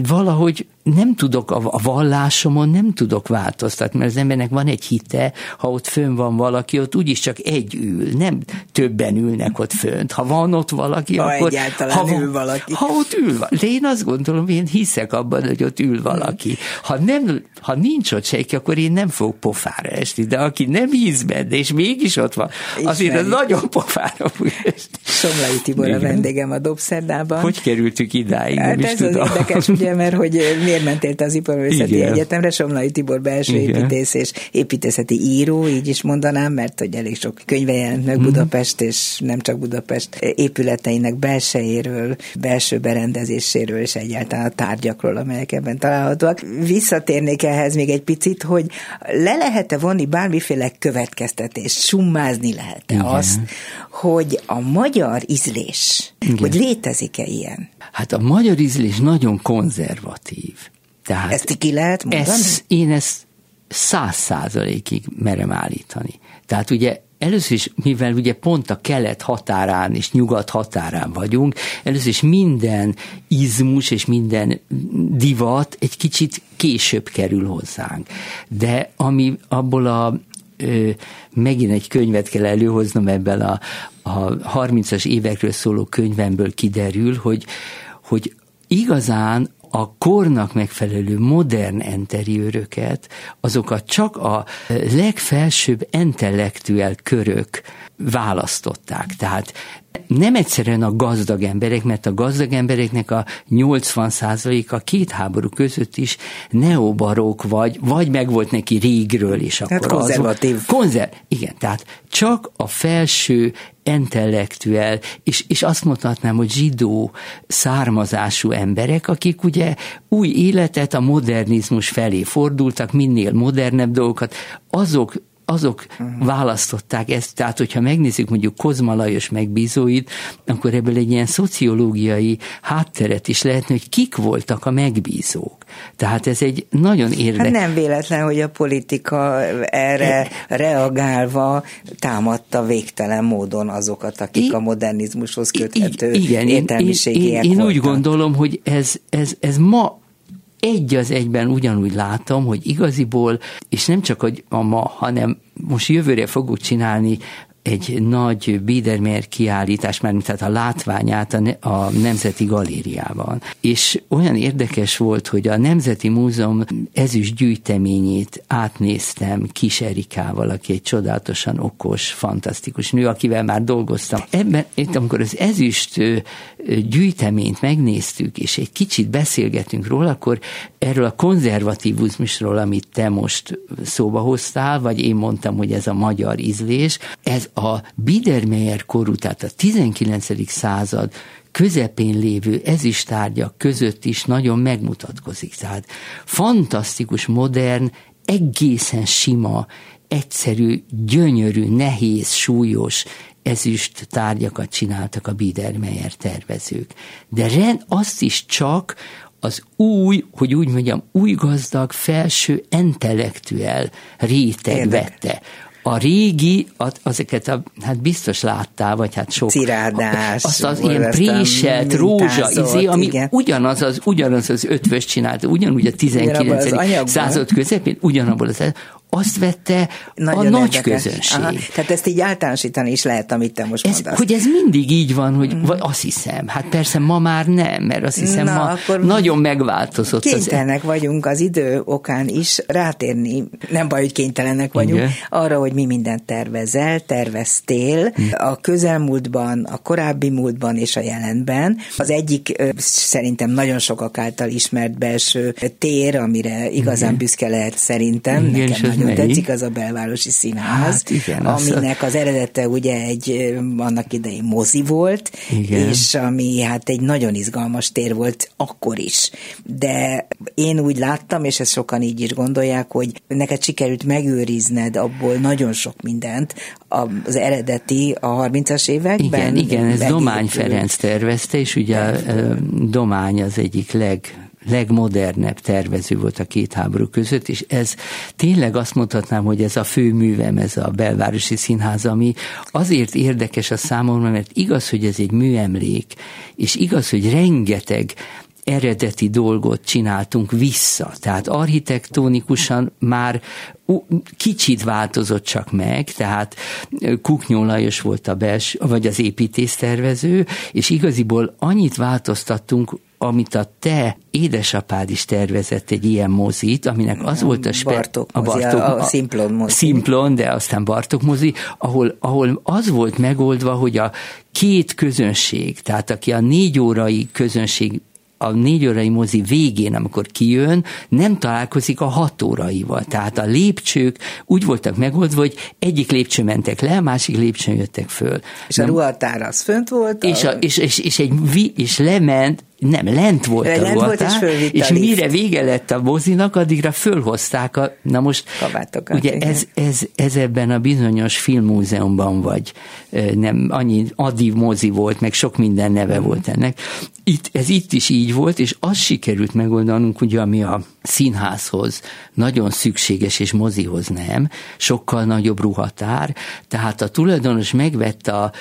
Speaker 3: valahogy nem tudok, a vallásomon nem tudok változtatni, mert az embernek van egy hite, ha ott fönn van valaki, ott úgyis csak egy ül, nem többen ülnek ott fönt. Ha van ott valaki,
Speaker 2: ha
Speaker 3: akkor...
Speaker 2: egyáltalán ha, ül valaki.
Speaker 3: Ha ott ül De én azt gondolom, én hiszek abban, hogy ott ül valaki. Ha, nem, ha nincs ott senki, akkor én nem fogok pofára esni, de aki nem hisz benne, és mégis ott van, azért az nagyon pofára fog esni.
Speaker 2: Somlai Tibor Igen. a vendégem a Dobszerdában.
Speaker 3: Hogy kerültük idáig?
Speaker 2: Hát
Speaker 3: nem
Speaker 2: ez
Speaker 3: is tudom.
Speaker 2: az érdekes, ugye, mert hogy miért mentél te az Iparművészeti Egyetemre, Somlai Tibor belső Igen. építész és építészeti író, így is mondanám, mert hogy elég sok könyve jelent meg mm. Budapest, és nem csak Budapest épületeinek belsejéről, belső berendezéséről, és egyáltalán a tárgyakról, amelyek ebben találhatóak. Visszatérnék ehhez még egy picit, hogy le lehet-e vonni bármiféle következtetést, summázni lehet-e azt, hogy a magyar ízlés, Igen. hogy létezik-e ilyen?
Speaker 3: Hát a magyar ízlés nagyon konzervatív. Tehát
Speaker 2: ezt ki lehet mondani?
Speaker 3: Ez, én ezt száz százalékig merem állítani. Tehát ugye először is, mivel ugye pont a kelet határán és nyugat határán vagyunk, először is minden izmus és minden divat egy kicsit később kerül hozzánk. De ami abból a ö, megint egy könyvet kell előhoznom ebből a, a 30-as évekről szóló könyvemből kiderül, hogy, hogy igazán a kornak megfelelő modern enteriőröket, azokat csak a legfelsőbb intellektuál körök választották. Tehát nem egyszerűen a gazdag emberek, mert a gazdag embereknek a 80%-a két háború között is neobarok vagy, vagy meg volt neki régről, és akkor
Speaker 2: tehát konzervatív.
Speaker 3: Az, konzer, igen, tehát csak a felső intellektuel, és, és azt mondhatnám, hogy zsidó származású emberek, akik ugye új életet a modernizmus felé fordultak, minél modernebb dolgokat, azok azok uh-huh. választották ezt, tehát hogyha megnézzük mondjuk Kozma Lajos megbízóit, akkor ebből egy ilyen szociológiai hátteret is lehetne, hogy kik voltak a megbízók. Tehát ez egy nagyon érdekes.
Speaker 2: Hát nem véletlen, hogy a politika erre reagálva támadta végtelen módon azokat, akik I, a modernizmushoz köthető igen, értelmiségiek
Speaker 3: én, én, én
Speaker 2: úgy
Speaker 3: gondolom, hogy ez, ez, ez ma egy az egyben ugyanúgy látom, hogy igaziból, és nem csak hogy a ma, hanem most jövőre fogok csinálni egy nagy Biedermeier kiállítás, már tehát a látványát a, a Nemzeti Galériában. És olyan érdekes volt, hogy a Nemzeti Múzeum ezüst gyűjteményét átnéztem Kis Erikával, aki egy csodálatosan okos, fantasztikus nő, akivel már dolgoztam. Ebben, itt amikor az ezüst gyűjteményt megnéztük, és egy kicsit beszélgetünk róla, akkor erről a konzervatívizmusról, amit te most szóba hoztál, vagy én mondtam, hogy ez a magyar ízlés, ez a Biedermeier korú, tehát a 19. század közepén lévő ezistárgyak között is nagyon megmutatkozik. Tehát fantasztikus, modern, egészen sima, egyszerű, gyönyörű, nehéz, súlyos ezüst tárgyakat csináltak a Biedermeier tervezők. De rend, azt is csak az új, hogy úgy mondjam, új gazdag, felső intellektuel réteg Érdek. vette a régi, azeket a, hát biztos láttál, vagy hát sok.
Speaker 2: Cirádás.
Speaker 3: Azt az ilyen préselt, rózsa, izé, ami igen. ugyanaz az, ugyanaz az ötvös csinálta, ugyanúgy a 19. század közepén, ugyanabból az azt vette Nagyon a nagy érdekes. közönség. Aha.
Speaker 2: Tehát ezt így általánosítani is lehet, amit te most
Speaker 3: ez,
Speaker 2: mondasz.
Speaker 3: Hogy ez mindig így van, hogy mm. vagy azt hiszem, hát persze ma már nem, mert azt hiszem Na, ma akkor nagyon megváltozott.
Speaker 2: Kénytelenek az... vagyunk az idő okán is rátérni, nem baj, hogy kénytelenek vagyunk, Igen. arra, hogy mi mindent tervezel, terveztél mm. a közelmúltban, a korábbi múltban és a jelenben. Az egyik szerintem nagyon sokak által ismert belső tér, amire igazán Igen. büszke lehet szerintem. Igen, Nekem nagyon melyik? tetszik, az a belvárosi színház, hát igen, aminek az eredete ugye egy annak idején mozi volt, igen. és ami hát egy nagyon izgalmas tér volt akkor is. De én úgy láttam, és ezt sokan így is gondolják, hogy neked sikerült megőrizned abból nagyon sok mindent, az eredeti a 30-as években.
Speaker 3: Igen, igen, ez Domány Ferenc tervezte, és ugye Domány az egyik leg legmodernebb tervező volt a két háború között, és ez tényleg azt mondhatnám, hogy ez a fő művem, ez a belvárosi színház, ami azért érdekes a számomra, mert igaz, hogy ez egy műemlék, és igaz, hogy rengeteg eredeti dolgot csináltunk vissza. Tehát architektonikusan már kicsit változott csak meg, tehát Kuknyó Lajos volt a bels, vagy az építésztervező, és igaziból annyit változtattunk, amit a te édesapád is tervezett egy ilyen mozit, aminek az volt a,
Speaker 2: spe- Bartok a, Bartok, a, a Simplon mozi.
Speaker 3: Simplon, de aztán Bartok mozi, ahol, ahol az volt megoldva, hogy a két közönség, tehát aki a négy órai közönség a négy órai mozi végén, amikor kijön, nem találkozik a hat óraival. Tehát a lépcsők úgy voltak megoldva, hogy egyik lépcső mentek le, a másik lépcsőn jöttek föl.
Speaker 2: És nem, a ruhatár az fönt volt?
Speaker 3: És, a, és, és, és, egy, és lement, nem, lent volt
Speaker 2: lent
Speaker 3: a ruhatár,
Speaker 2: volt és,
Speaker 3: és mire vége lett a mozinak, addigra fölhozták a, na most,
Speaker 2: Kabátokat,
Speaker 3: ugye ez, ez, ez ebben a bizonyos filmmúzeumban vagy, nem, annyi addiv mozi volt, meg sok minden neve mm. volt ennek. Itt, ez itt is így volt, és az sikerült megoldanunk, ugye, ami a színházhoz nagyon szükséges, és mozihoz nem, sokkal nagyobb ruhatár, tehát a tulajdonos megvette a,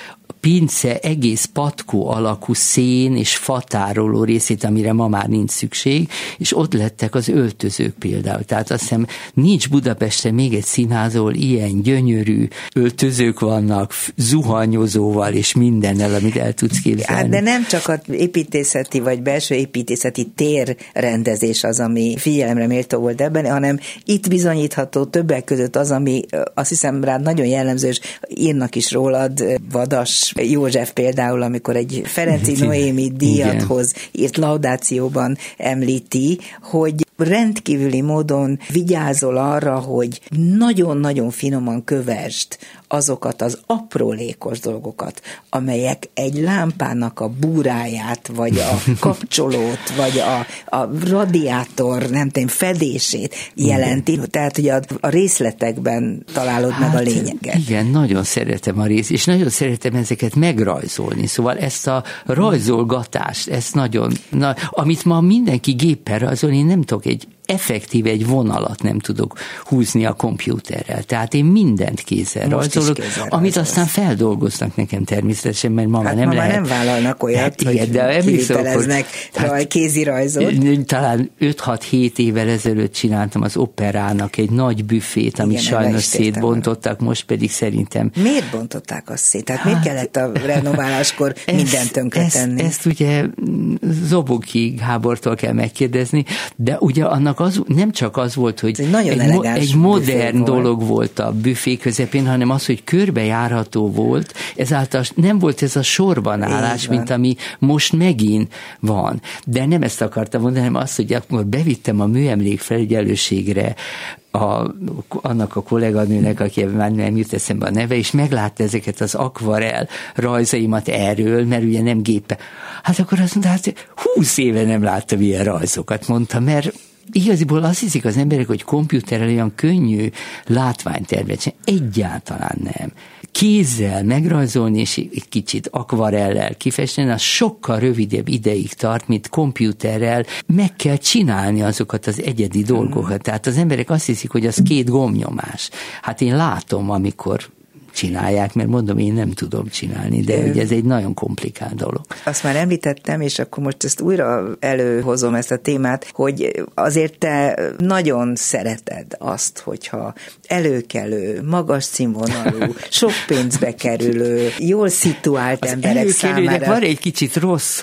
Speaker 3: pince egész patkó alakú szén és fatároló részét, amire ma már nincs szükség, és ott lettek az öltözők például. Tehát azt hiszem, nincs Budapesten még egy színházol ilyen gyönyörű öltözők vannak, zuhanyozóval és mindennel, amit el tudsz képzelni.
Speaker 2: Hát, de nem csak az építészeti vagy belső építészeti térrendezés az, ami figyelemre méltó volt ebben, hanem itt bizonyítható többek között az, ami azt hiszem rád nagyon jellemző, és írnak is rólad, Vadas József például, amikor egy Ferenci Noémi díjat hoz, írt laudációban említi, hogy rendkívüli módon vigyázol arra, hogy nagyon-nagyon finoman kövesd azokat az aprólékos dolgokat, amelyek egy lámpának a búráját, vagy a kapcsolót, vagy a, a radiátor, nem tudom, fedését jelenti. Igen. Tehát, hogy a, a részletekben találod hát, meg a hát, lényeget.
Speaker 3: Igen, nagyon szeretem a rész, és nagyon szeretem ezeket megrajzolni. Szóval ezt a rajzolgatást, ezt nagyon, na, amit ma mindenki géppel rajzol, én nem tudok egy effektív egy vonalat nem tudok húzni a kompjúterrel. Tehát én mindent kézzel Most rajzolok, kézzel amit rajzolsz. aztán feldolgoznak nekem természetesen, mert ma
Speaker 2: hát
Speaker 3: nem
Speaker 2: ma
Speaker 3: lehet.
Speaker 2: nem vállalnak olyat, hát, hogy igen, de kiviteleznek hát, kézi rajzot.
Speaker 3: Talán 5-6-7 évvel ezelőtt csináltam az operának egy nagy büfét, amit igen, sajnos szétbontottak, most pedig szerintem...
Speaker 2: Miért bontották azt szét? Tehát hát, miért kellett a renováláskor mindent tönkretenni?
Speaker 3: Ezt, ezt ugye Zoboki Gábortól kell megkérdezni, de ugye annak az, nem csak az volt, hogy egy,
Speaker 2: egy, mo-
Speaker 3: egy modern dolog volt. volt a büfé közepén, hanem az, hogy körbejárható volt, ezáltal nem volt ez a sorban állás, mint ami most megint van. De nem ezt akartam mondani, hanem azt, hogy akkor bevittem a műemlék felügyelőségre a, annak a kolléganőnek, aki már nem jut eszembe a neve, és meglátta ezeket az akvarel rajzaimat erről, mert ugye nem gépe. Hát akkor azt mondta, hát húsz éve nem láttam ilyen rajzokat, mondta, mert igaziból azt hiszik az emberek, hogy komputerrel olyan könnyű látványtervet Egyáltalán nem. Kézzel megrajzolni és egy kicsit akvarellel kifesteni, az sokkal rövidebb ideig tart, mint komputerrel. Meg kell csinálni azokat az egyedi dolgokat. Tehát az emberek azt hiszik, hogy az két gomnyomás. Hát én látom, amikor csinálják, mert mondom, én nem tudom csinálni, de ugye ez egy nagyon komplikált dolog.
Speaker 2: Azt már említettem, és akkor most ezt újra előhozom ezt a témát, hogy azért te nagyon szereted azt, hogyha előkelő, magas színvonalú, sok pénzbe kerülő, jól szituált az emberek számára.
Speaker 3: van egy kicsit rossz,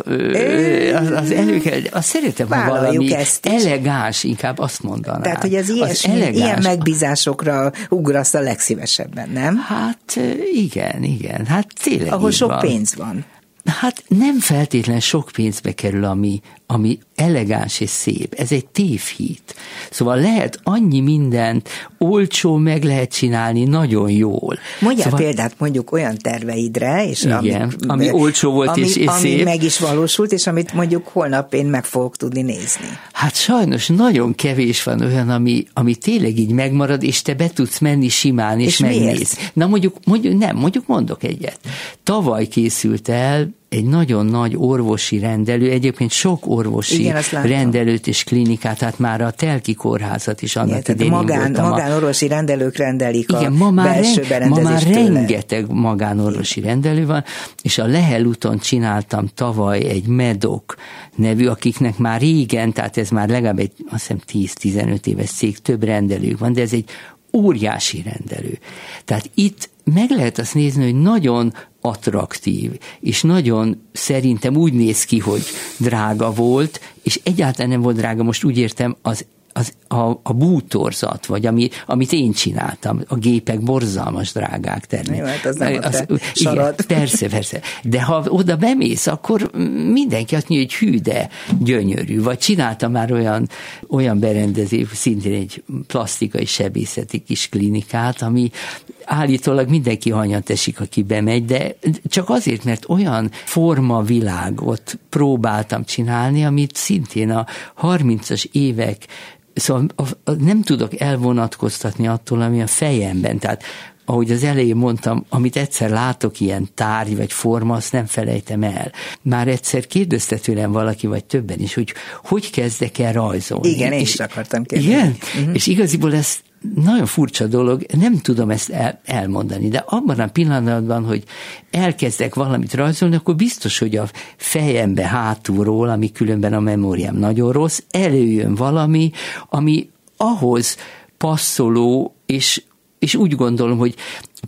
Speaker 3: az, az előkelő, azt szeretem, ha valami ezt elegáns, inkább azt mondanám.
Speaker 2: Tehát, hogy az, ilyesmi, az ilyen megbízásokra ugrasz a legszívesebben, nem?
Speaker 3: Hát Hát igen, igen, hát tényleg
Speaker 2: Ahol sok
Speaker 3: van.
Speaker 2: pénz van.
Speaker 3: Hát nem feltétlen sok pénzbe kerül, ami, ami elegáns és szép. Ez egy tévhit. Szóval lehet annyi mindent olcsó meg lehet csinálni nagyon jól.
Speaker 2: Mondjál
Speaker 3: szóval,
Speaker 2: példát mondjuk olyan terveidre, és
Speaker 3: igen, ami, ami olcsó volt
Speaker 2: ami,
Speaker 3: és, és
Speaker 2: ami
Speaker 3: szép.
Speaker 2: meg is valósult, és amit mondjuk holnap én meg fogok tudni nézni.
Speaker 3: Hát sajnos nagyon kevés van olyan, ami, ami tényleg így megmarad, és te be tudsz menni simán, és, és megnéz. Na mondjuk, mondjuk, nem, mondjuk mondok egyet. Tavaly készült el egy nagyon nagy orvosi rendelő, egyébként sok orvosi Igen, rendelőt és klinikát, tehát már a Telki kórházat is annak Igen, idején
Speaker 2: magán, magánorvosi rendelők rendelik
Speaker 3: Igen,
Speaker 2: a
Speaker 3: ma már,
Speaker 2: ren,
Speaker 3: ma már rengeteg magánorvosi rendelő van, és a Lehel úton csináltam tavaly egy Medok nevű, akiknek már régen, tehát ez már legalább egy, azt hiszem 10-15 éves cég, több rendelők van, de ez egy óriási rendelő. Tehát itt meg lehet azt nézni, hogy nagyon attraktív, és nagyon szerintem úgy néz ki, hogy drága volt, és egyáltalán nem volt drága, most úgy értem, az az, a, a bútorzat, vagy ami, amit én csináltam, a gépek borzalmas drágák
Speaker 2: termék. Jó, hát az nem az, a
Speaker 3: igen, Persze, persze. De ha oda bemész, akkor mindenki azt mondja, hogy hű, de gyönyörű. Vagy csináltam már olyan, olyan berendezés, szintén egy plastikai sebészeti kis klinikát, ami állítólag mindenki hanyat esik, aki bemegy, de csak azért, mert olyan formavilágot próbáltam csinálni, amit szintén a 30-as évek Szóval nem tudok elvonatkoztatni attól, ami a fejemben. Tehát ahogy az elején mondtam, amit egyszer látok ilyen tárgy vagy forma, azt nem felejtem el. Már egyszer kérdezte tőlem valaki, vagy többen is, hogy hogy kezdek el rajzolni.
Speaker 2: Igen, én
Speaker 3: és,
Speaker 2: is akartam kérdezni. Igen?
Speaker 3: Uh-huh. És igaziból ez nagyon furcsa dolog, nem tudom ezt el, elmondani, de abban a pillanatban, hogy elkezdek valamit rajzolni, akkor biztos, hogy a fejembe hátulról, ami különben a memóriám nagyon rossz, előjön valami, ami ahhoz passzoló, és és úgy gondolom, hogy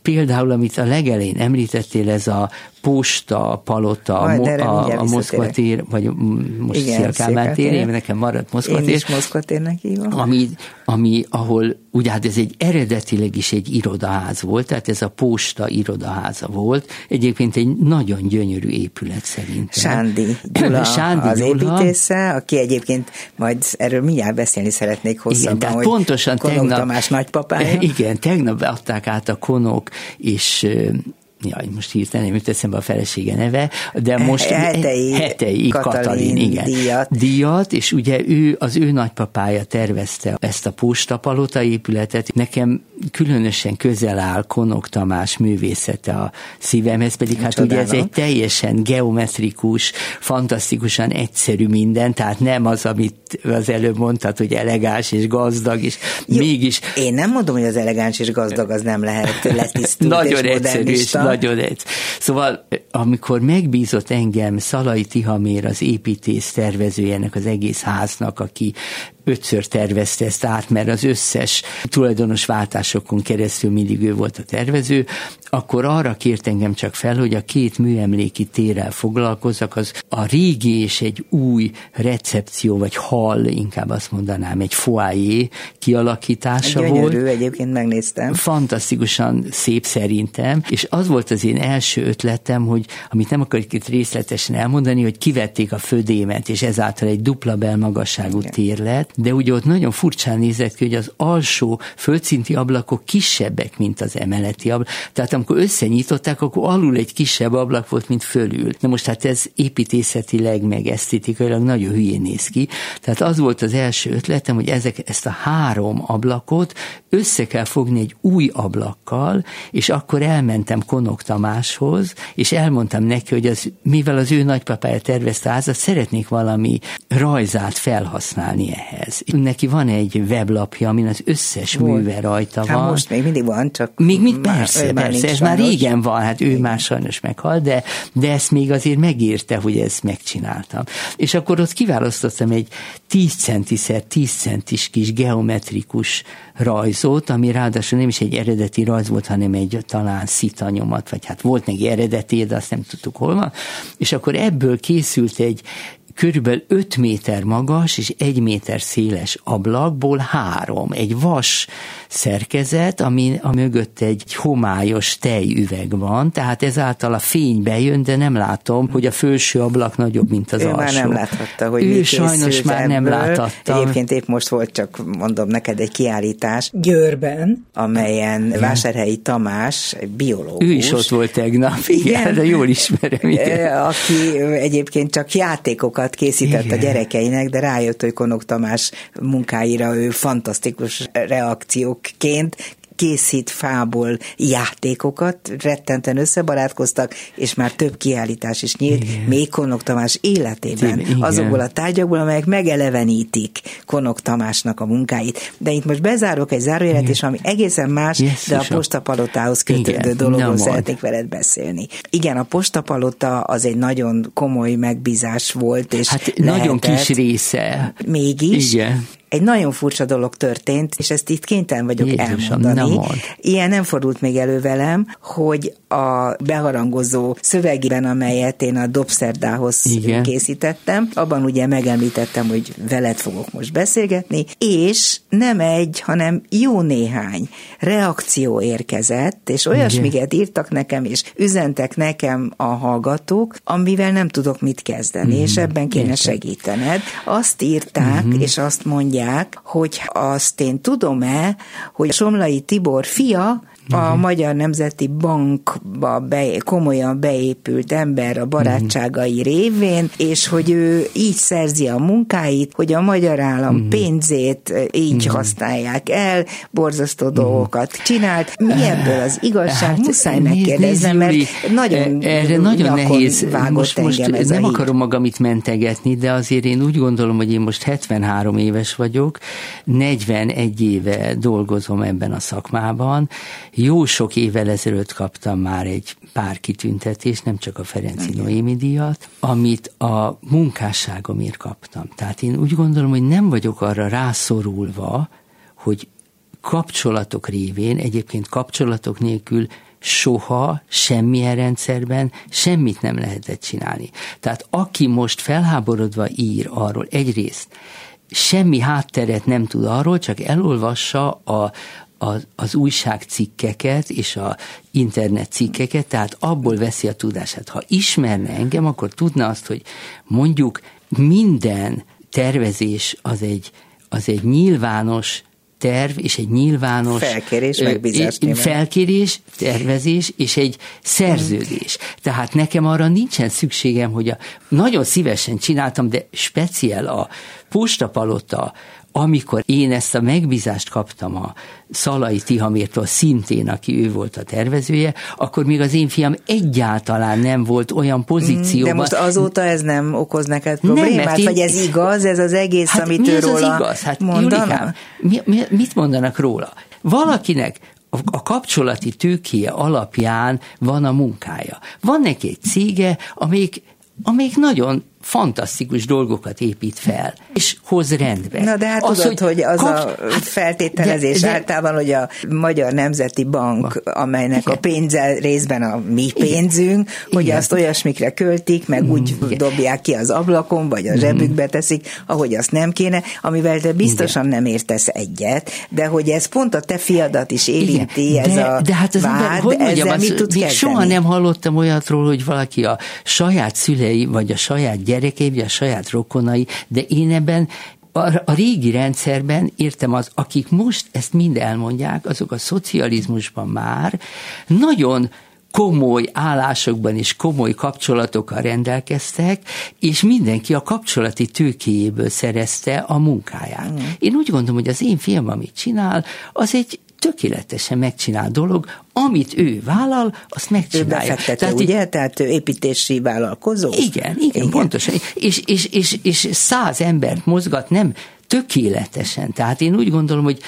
Speaker 3: például, amit a legelén említettél, ez a posta, palota, Majd, a, a, a Moszkva tér, vagy most Szélkámán tér, én nekem maradt Moszkva tér. Én
Speaker 2: is Moszkva térnek hívom.
Speaker 3: Ami, ami, ahol, ugye hát ez egy eredetileg is egy irodaház volt, tehát ez a posta irodaháza volt, egyébként egy nagyon gyönyörű épület szerintem.
Speaker 2: Sándi Gyula Sándi az Gyula. építésze, aki egyébként majd erről mindjárt beszélni szeretnék hosszabban, igen, hogy pontosan Konok tegnap, Tamás nagypapája.
Speaker 3: Igen, tegnap adták át a Konok, és jaj, most hirtelen nem jut eszembe a felesége neve, de most
Speaker 2: hetei,
Speaker 3: hetei Katalin, Katalin igen, díjat. díjat, és ugye ő, az ő nagypapája tervezte ezt a postapalota épületet. Nekem különösen közel áll Konok Tamás művészete a szívemhez, pedig hát ugye ez egy teljesen geometrikus, fantasztikusan egyszerű minden, tehát nem az, amit az előbb mondtad, hogy elegáns és gazdag, és Jó, mégis...
Speaker 2: Én nem mondom, hogy az elegáns és gazdag az nem lehet letisztult Nagyon és egyszerű és
Speaker 3: nagyon egy. Szóval, amikor megbízott engem Szalai Tihamér, az építész tervezőjének az egész háznak, aki ötször tervezte ezt át, mert az összes tulajdonos váltásokon keresztül mindig ő volt a tervező, akkor arra kért engem csak fel, hogy a két műemléki térrel foglalkozzak, az a régi és egy új recepció, vagy hall, inkább azt mondanám, egy foyer kialakítása
Speaker 2: Gyönyörű,
Speaker 3: volt.
Speaker 2: egyébként megnéztem.
Speaker 3: Fantasztikusan szép szerintem, és az volt az én első ötletem, hogy amit nem akarok itt részletesen elmondani, hogy kivették a födémet, és ezáltal egy dupla belmagasságú tér lett, de ugye ott nagyon furcsán nézett ki, hogy az alsó földszinti ablakok kisebbek, mint az emeleti ablak. Tehát amikor összenyitották, akkor alul egy kisebb ablak volt, mint fölül. Na most hát ez építészetileg, meg esztétikailag nagyon hülyén néz ki. Tehát az volt az első ötletem, hogy ezek, ezt a három ablakot össze kell fogni egy új ablakkal, és akkor elmentem Konok Tamáshoz, és elmondtam neki, hogy az, mivel az ő nagypapája tervezte házat, szeretnék valami rajzát felhasználni ehhez. Neki van egy weblapja, amin az összes Volt. műve rajta hát van.
Speaker 2: most még mindig van, csak
Speaker 3: még, persze, már, persze, ez sajnos. már régen van, hát ő Igen. már sajnos meghalt, de, de ezt még azért megérte, hogy ezt megcsináltam. És akkor ott kiválasztottam egy 10 centiszer 10 centis kis geometrikus rajzot, ami ráadásul nem is egy eredeti rajz volt, hanem egy talán szitanyomat, vagy hát volt neki eredeti, de azt nem tudtuk hol van. És akkor ebből készült egy körülbelül 5 méter magas és 1 méter széles ablakból három. Egy vas szerkezet, ami a mögött egy homályos tejüveg van, tehát ezáltal a fény bejön, de nem látom, hogy a felső ablak nagyobb, mint az
Speaker 2: ő
Speaker 3: alsó.
Speaker 2: már nem láthatta, hogy
Speaker 3: ő sajnos már ebből. nem láthatta.
Speaker 2: Egyébként épp most volt csak, mondom neked, egy kiállítás.
Speaker 4: Győrben.
Speaker 2: Amelyen igen. Vásárhelyi Tamás, biológus.
Speaker 3: Ő is ott volt tegnap, igen, igen de jól ismerem. Igen.
Speaker 2: Aki egyébként csak játékokat készített igen. a gyerekeinek, de rájött, hogy Konok Tamás munkáira ő fantasztikus reakciók ként készít fából játékokat, rettenten összebarátkoztak, és már több kiállítás is nyílt, Igen. még Konok Tamás életében, Igen. azokból a tárgyakból, amelyek megelevenítik Konok Tamásnak a munkáit. De itt most bezárok egy zárójelet, és ami egészen más, yes, de a postapalotához kötődő dologról szeretnék veled beszélni. Igen, a postapalota az egy nagyon komoly megbízás volt, és
Speaker 3: Hát lehetett, nagyon kis része.
Speaker 2: Mégis.
Speaker 3: Igen
Speaker 2: egy nagyon furcsa dolog történt, és ezt itt kénytelen vagyok Jézusom, elmondani. Nem Ilyen nem fordult még elő velem, hogy a beharangozó szövegében, amelyet én a Dobszerdához Igen. készítettem, abban ugye megemlítettem, hogy veled fogok most beszélgetni, és nem egy, hanem jó néhány reakció érkezett, és olyasmiket írtak nekem, és üzentek nekem a hallgatók, amivel nem tudok mit kezdeni, mm, és ebben kéne Érted. segítened. Azt írták, mm-hmm. és azt mondják, hogy azt én tudom-e, hogy Somlai Tibor fia a mhm. Magyar Nemzeti Bankba be, komolyan beépült ember a barátságai uh-huh. révén, és hogy ő így szerzi a munkáit, hogy a magyar állam uh-huh. pénzét így uh-huh. használják el, borzasztó dolgokat csinált. Mi ebből az igazság? Hát, Muszáj megkérdeznem, mert nagyon,
Speaker 3: erre nagyon nehéz. Most, most ez nem akarom magam itt mentegetni, de azért én úgy gondolom, hogy én most 73 éves vagyok, 41 éve dolgozom ebben a szakmában, jó sok évvel ezelőtt kaptam már egy pár kitüntetést, nem csak a Ferenci Noémi díjat, amit a munkásságomért kaptam. Tehát én úgy gondolom, hogy nem vagyok arra rászorulva, hogy kapcsolatok révén, egyébként kapcsolatok nélkül soha semmilyen rendszerben semmit nem lehetett csinálni. Tehát aki most felháborodva ír arról egyrészt, semmi hátteret nem tud arról, csak elolvassa a, az, az újságcikkeket és a internet cikkeket, tehát abból veszi a tudását. Ha ismerne engem, akkor tudna azt, hogy mondjuk minden tervezés az egy, az egy nyilvános terv és egy nyilvános
Speaker 2: felkérés, megbízás,
Speaker 3: felkérés, tervezés és egy szerződés. Tehát nekem arra nincsen szükségem, hogy a, nagyon szívesen csináltam, de speciál a postapalota amikor én ezt a megbízást kaptam a Szalai Tihamértól szintén, aki ő volt a tervezője, akkor még az én fiam egyáltalán nem volt olyan pozícióban.
Speaker 2: De most azóta ez nem okoz neked problémát, nem, én... vagy ez igaz, ez az egész, hát amit mi ő róla az igaz? Hát, Julikám,
Speaker 3: mi, mi, mit mondanak róla? Valakinek a kapcsolati tőkéje alapján van a munkája. Van neki egy cége, amelyik, amelyik nagyon fantasztikus dolgokat épít fel, és hoz rendbe.
Speaker 2: Na de hát az, tudod, hogy, hogy az kap... a hát, feltételezés de, de, általában, hogy a Magyar Nemzeti Bank, amelynek igen. a pénze részben a mi pénzünk, igen. hogy igen. azt olyasmikre költik, meg mm, úgy igen. dobják ki az ablakon, vagy a mm. zsebükbe teszik, ahogy azt nem kéne, amivel te biztosan igen. nem értesz egyet, de hogy ez pont a te fiadat is érinti, igen. ez de, a de hát az vád, ember, hogy mondjam, ezzel az, mit tudsz
Speaker 3: Soha nem hallottam olyatról, hogy valaki a saját szülei, vagy a saját gyerekei, vagy a saját rokonai, de én ebben a, a régi rendszerben értem az, akik most ezt mind elmondják, azok a szocializmusban már nagyon komoly állásokban és komoly kapcsolatokkal rendelkeztek, és mindenki a kapcsolati tőkéjéből szerezte a munkáját. Mm. Én úgy gondolom, hogy az én film, amit csinál, az egy tökéletesen megcsinál dolog, amit ő vállal, azt megcsinálja.
Speaker 2: Ő Tehát, ugye? Tehát ő építési vállalkozó?
Speaker 3: Igen, igen, igen. pontosan. És, és, és, és száz embert mozgat, nem tökéletesen. Tehát én úgy gondolom, hogy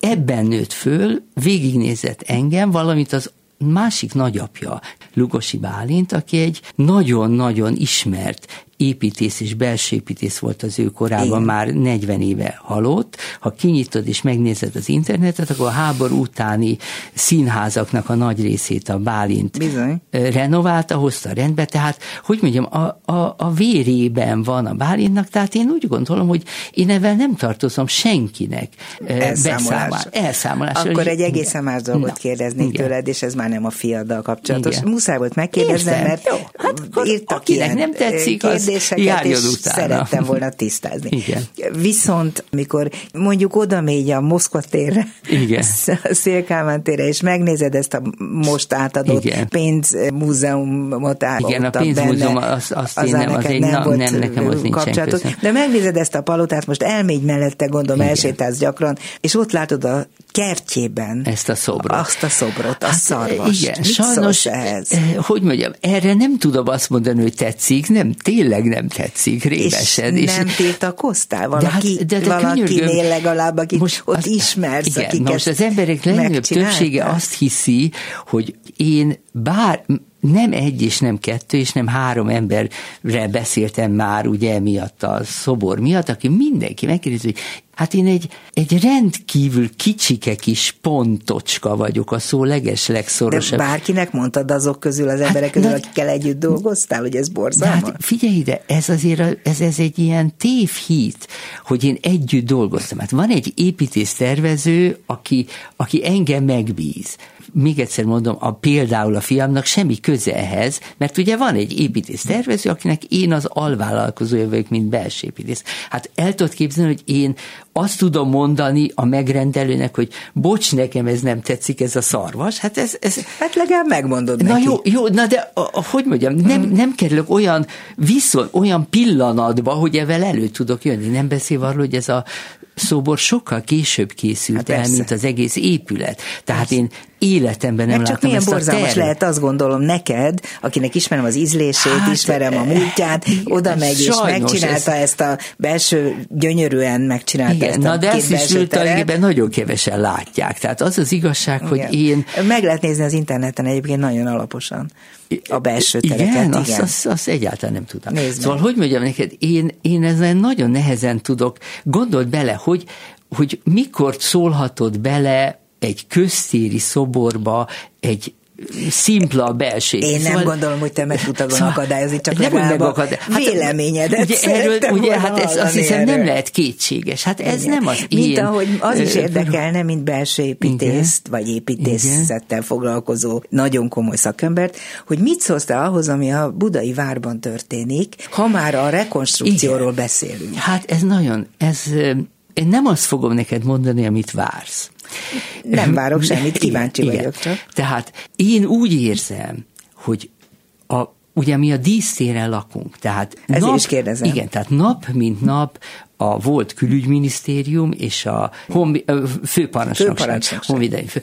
Speaker 3: ebben nőtt föl, végignézett engem, valamint az másik nagyapja, Lugosi Bálint, aki egy nagyon-nagyon ismert építész és belső építész volt az ő korában, Igen. már 40 éve halott. Ha kinyitod és megnézed az internetet, akkor a háború utáni színházaknak a nagy részét a Bálint
Speaker 2: Bizony.
Speaker 3: renoválta, hozta rendbe, tehát, hogy mondjam, a, a, a vérében van a Bálintnak, tehát én úgy gondolom, hogy én ebben nem tartozom senkinek
Speaker 2: Elszámolás.
Speaker 3: Elszámolás.
Speaker 2: Akkor egy egészen más dolgot Na, kérdeznék igen. tőled, és ez már nem a fiaddal kapcsolatos. Igen. Muszáj volt megkérdeznem, mert Jó, hát, írtak akinek nem tetszik, az kérdéseket, és utána. szerettem volna tisztázni.
Speaker 3: Igen.
Speaker 2: Viszont, mikor mondjuk oda megy a Moszkva térre, Igen. Szélkámán térre, és megnézed ezt a most átadott Igen. pénzmúzeumot
Speaker 3: Igen, a pénzmúzeum, az, azt az én nem, az nem, volt nem, nekem az kapcsolatot.
Speaker 2: De megnézed ezt a palotát, most elmégy mellette, gondolom, Igen. elsétálsz gyakran, és ott látod a kertjében.
Speaker 3: Ezt a szobrot.
Speaker 2: Azt a szobrot, a hát, szarvas.
Speaker 3: Igen, Mit sajnos, ehhez? Eh, hogy mondjam, erre nem tudom azt mondani, hogy tetszik, nem, tényleg nem tetszik, révesen.
Speaker 2: És, és nem tiltakoztál valaki, de, hát, de, de valakinél legalább, akit most ott az, ismersz, igen, akiket
Speaker 3: most az emberek legnagyobb többsége azt hiszi, hogy én bár nem egy és nem kettő és nem három emberre beszéltem már ugye miatt a szobor miatt, aki mindenki megkérdezi, hogy Hát én egy, egy rendkívül kicsike kis pontocska vagyok, a szó leges legszorosabb.
Speaker 2: De bárkinek mondtad azok közül, az emberek hát, közül, de, akikkel együtt dolgoztál, hogy ez borzalmas? Hát
Speaker 3: figyelj ide, ez azért ez, ez egy ilyen tévhit, hogy én együtt dolgoztam. Hát van egy építész tervező, aki, aki engem megbíz még egyszer mondom, a, például a fiamnak semmi köze ehhez, mert ugye van egy építész tervező, akinek én az alvállalkozója vagyok, mint belső építész. Hát el tudod képzelni, hogy én azt tudom mondani a megrendelőnek, hogy bocs, nekem ez nem tetszik, ez a szarvas. Hát ez... ez...
Speaker 2: Hát legalább megmondod
Speaker 3: Na
Speaker 2: neki.
Speaker 3: jó, jó, na de a, a, hogy mondjam, nem, hmm. nem kerülök olyan viszont, olyan pillanatba, hogy evel elő tudok jönni. Nem beszél arról, hogy ez a szobor sokkal később készült hát el, mint az egész épület. Tehát persze. én életemben nem
Speaker 2: Mert
Speaker 3: csak
Speaker 2: milyen borzalmas lehet, azt gondolom neked, akinek ismerem az ízlését, hát, ismerem a múltját, oda megy és megcsinálta ez... ezt a belső, gyönyörűen megcsinálta
Speaker 3: Igen,
Speaker 2: ezt
Speaker 3: na
Speaker 2: a
Speaker 3: de ezt is tulajdonképpen nagyon kevesen látják. Tehát az az igazság, Igen. hogy én...
Speaker 2: Meg lehet nézni az interneten egyébként nagyon alaposan a belső tereket.
Speaker 3: Igen, igen. Azt, azt, azt egyáltalán nem tudom. Nézd szóval, meg. hogy mondjam neked, én, én ezen nagyon nehezen tudok, gondold bele, hogy, hogy mikor szólhatod bele egy köztéri szoborba egy szimpla belső.
Speaker 2: Én szóval, nem gondolom, hogy te meg tudtad volna szóval, akadályozni, csak nem legalább hát, véleményedet ugye erről, ugye,
Speaker 3: hát ez azt hiszem erről. nem lehet kétséges. Hát ez Igen. nem az
Speaker 2: mint én... ahogy az is érdekelne, mint belső építészt, vagy építészettel Igen. foglalkozó nagyon komoly szakembert, hogy mit szólsz te ahhoz, ami a budai várban történik, ha már a rekonstrukcióról Igen. beszélünk.
Speaker 3: Hát ez nagyon, ez én nem azt fogom neked mondani, amit vársz.
Speaker 2: Nem várok semmit, kíváncsi igen, vagyok csak.
Speaker 3: Tehát én úgy érzem, hogy a, ugye mi a dísztéren lakunk, tehát
Speaker 2: Ezért nap, is kérdezem.
Speaker 3: Igen, tehát nap mint nap a volt külügyminisztérium és a honvi, főparancsnokság, honvédelmi fő.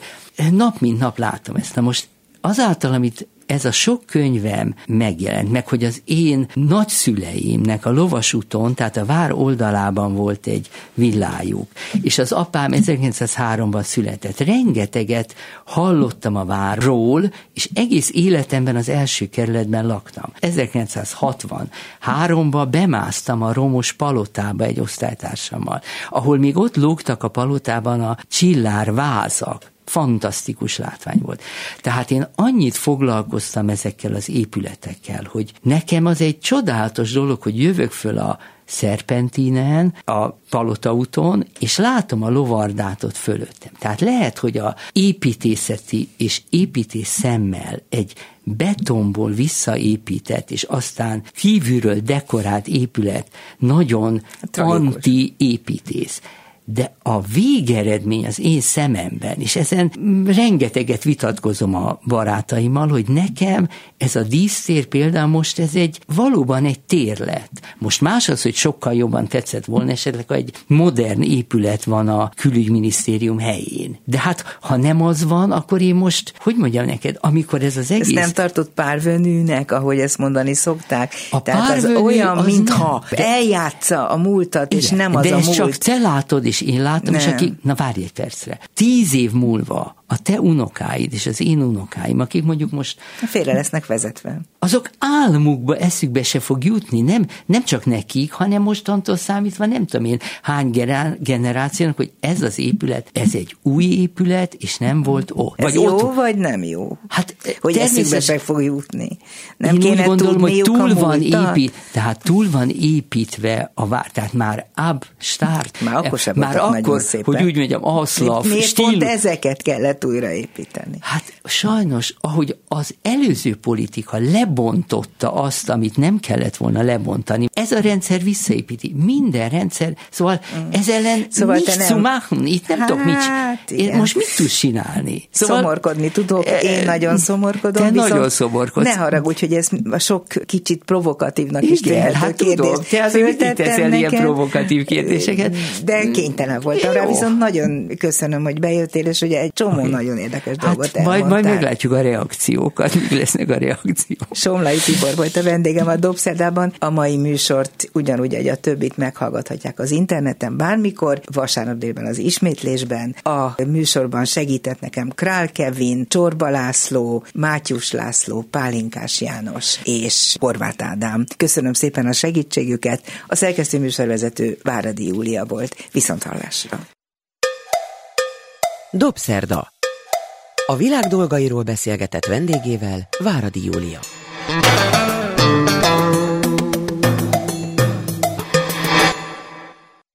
Speaker 3: Nap mint nap látom ezt. Na most azáltal, amit ez a sok könyvem megjelent, meg hogy az én nagyszüleimnek a lovasúton, tehát a vár oldalában volt egy villájuk, és az apám 1903-ban született. Rengeteget hallottam a várról, és egész életemben az első kerületben laktam. 1963-ban bemásztam a romos palotába egy osztálytársammal, ahol még ott lógtak a palotában a csillár vázak, fantasztikus látvány volt. Tehát én annyit foglalkoztam ezekkel az épületekkel, hogy nekem az egy csodálatos dolog, hogy jövök föl a szerpentinen, a palotaúton, és látom a lovardátot fölöttem. Tehát lehet, hogy a építészeti és építés szemmel egy betonból visszaépített, és aztán kívülről dekorált épület nagyon anti-építész de a végeredmény az én szememben, és ezen rengeteget vitatkozom a barátaimmal, hogy nekem ez a dísztér például most ez egy valóban egy tér lett. Most más az, hogy sokkal jobban tetszett volna esetleg, hogy egy modern épület van a külügyminisztérium helyén. De hát, ha nem az van, akkor én most, hogy mondjam neked, amikor ez az egész... Ezt
Speaker 2: nem tartott párvönűnek, ahogy ezt mondani szokták? A Tehát az olyan, mintha eljátsza a múltat, és nem az
Speaker 3: de
Speaker 2: a múlt.
Speaker 3: Csak te látod, és én látom, nem. és aki, na várj egy percre, tíz év múlva a te unokáid és az én unokáim, akik mondjuk most...
Speaker 2: Félre lesznek vezetve.
Speaker 3: Azok álmukba, eszükbe se fog jutni, nem, nem csak nekik, hanem mostantól számítva nem tudom én hány generációnak, hogy ez az épület, ez egy új épület, és nem volt ott.
Speaker 2: Ez vagy jó, ott... vagy nem jó? Hát hogy eszükbe se fog jutni. Nem
Speaker 3: én kéne úgy gondolom, hogy túl van épít, tehát túl van építve a vár, tehát már ab start.
Speaker 2: Már akkor sem
Speaker 3: már akkor, hogy úgy mondjam, aszlav,
Speaker 2: Miért stíl... pont ezeket kellett lehet újraépíteni.
Speaker 3: Hát sajnos, ahogy az előző politika lebontotta azt, amit nem kellett volna lebontani, ez a rendszer visszaépíti. Minden rendszer, szóval mm. ez ellen szóval nincs nem... zu machen, itt nem hát, tudok mit én Most mit tudsz csinálni?
Speaker 2: Szóval, szomorkodni tudok, én e, nagyon szomorkodom.
Speaker 3: Te nagyon szomorkodsz.
Speaker 2: Ne haragudj, hogy ez a sok kicsit provokatívnak is Igen,
Speaker 3: hát tudom, te azért teszel ilyen provokatív kérdéseket?
Speaker 2: De kénytelen voltam Jó. rá, viszont nagyon köszönöm, hogy bejöttél, és ugye egy csomó nagyon érdekes hát dolgot
Speaker 3: elmondtál. Majd, majd meglátjuk a reakciókat, mi lesznek a reakciók.
Speaker 2: Somlai Tibor volt a vendégem a Dobszerdában. A mai műsort ugyanúgy, hogy a többit meghallgathatják az interneten bármikor, vasárnap délben az ismétlésben. A műsorban segített nekem Král Kevin, Csorba László, Mátyus László, Pálinkás János és Horváth Ádám. Köszönöm szépen a segítségüket. A szerkesztő műsorvezető Váradi Júlia volt. Viszont hallásra.
Speaker 1: Dobszerda. A világ dolgairól beszélgetett vendégével Váradi Júlia.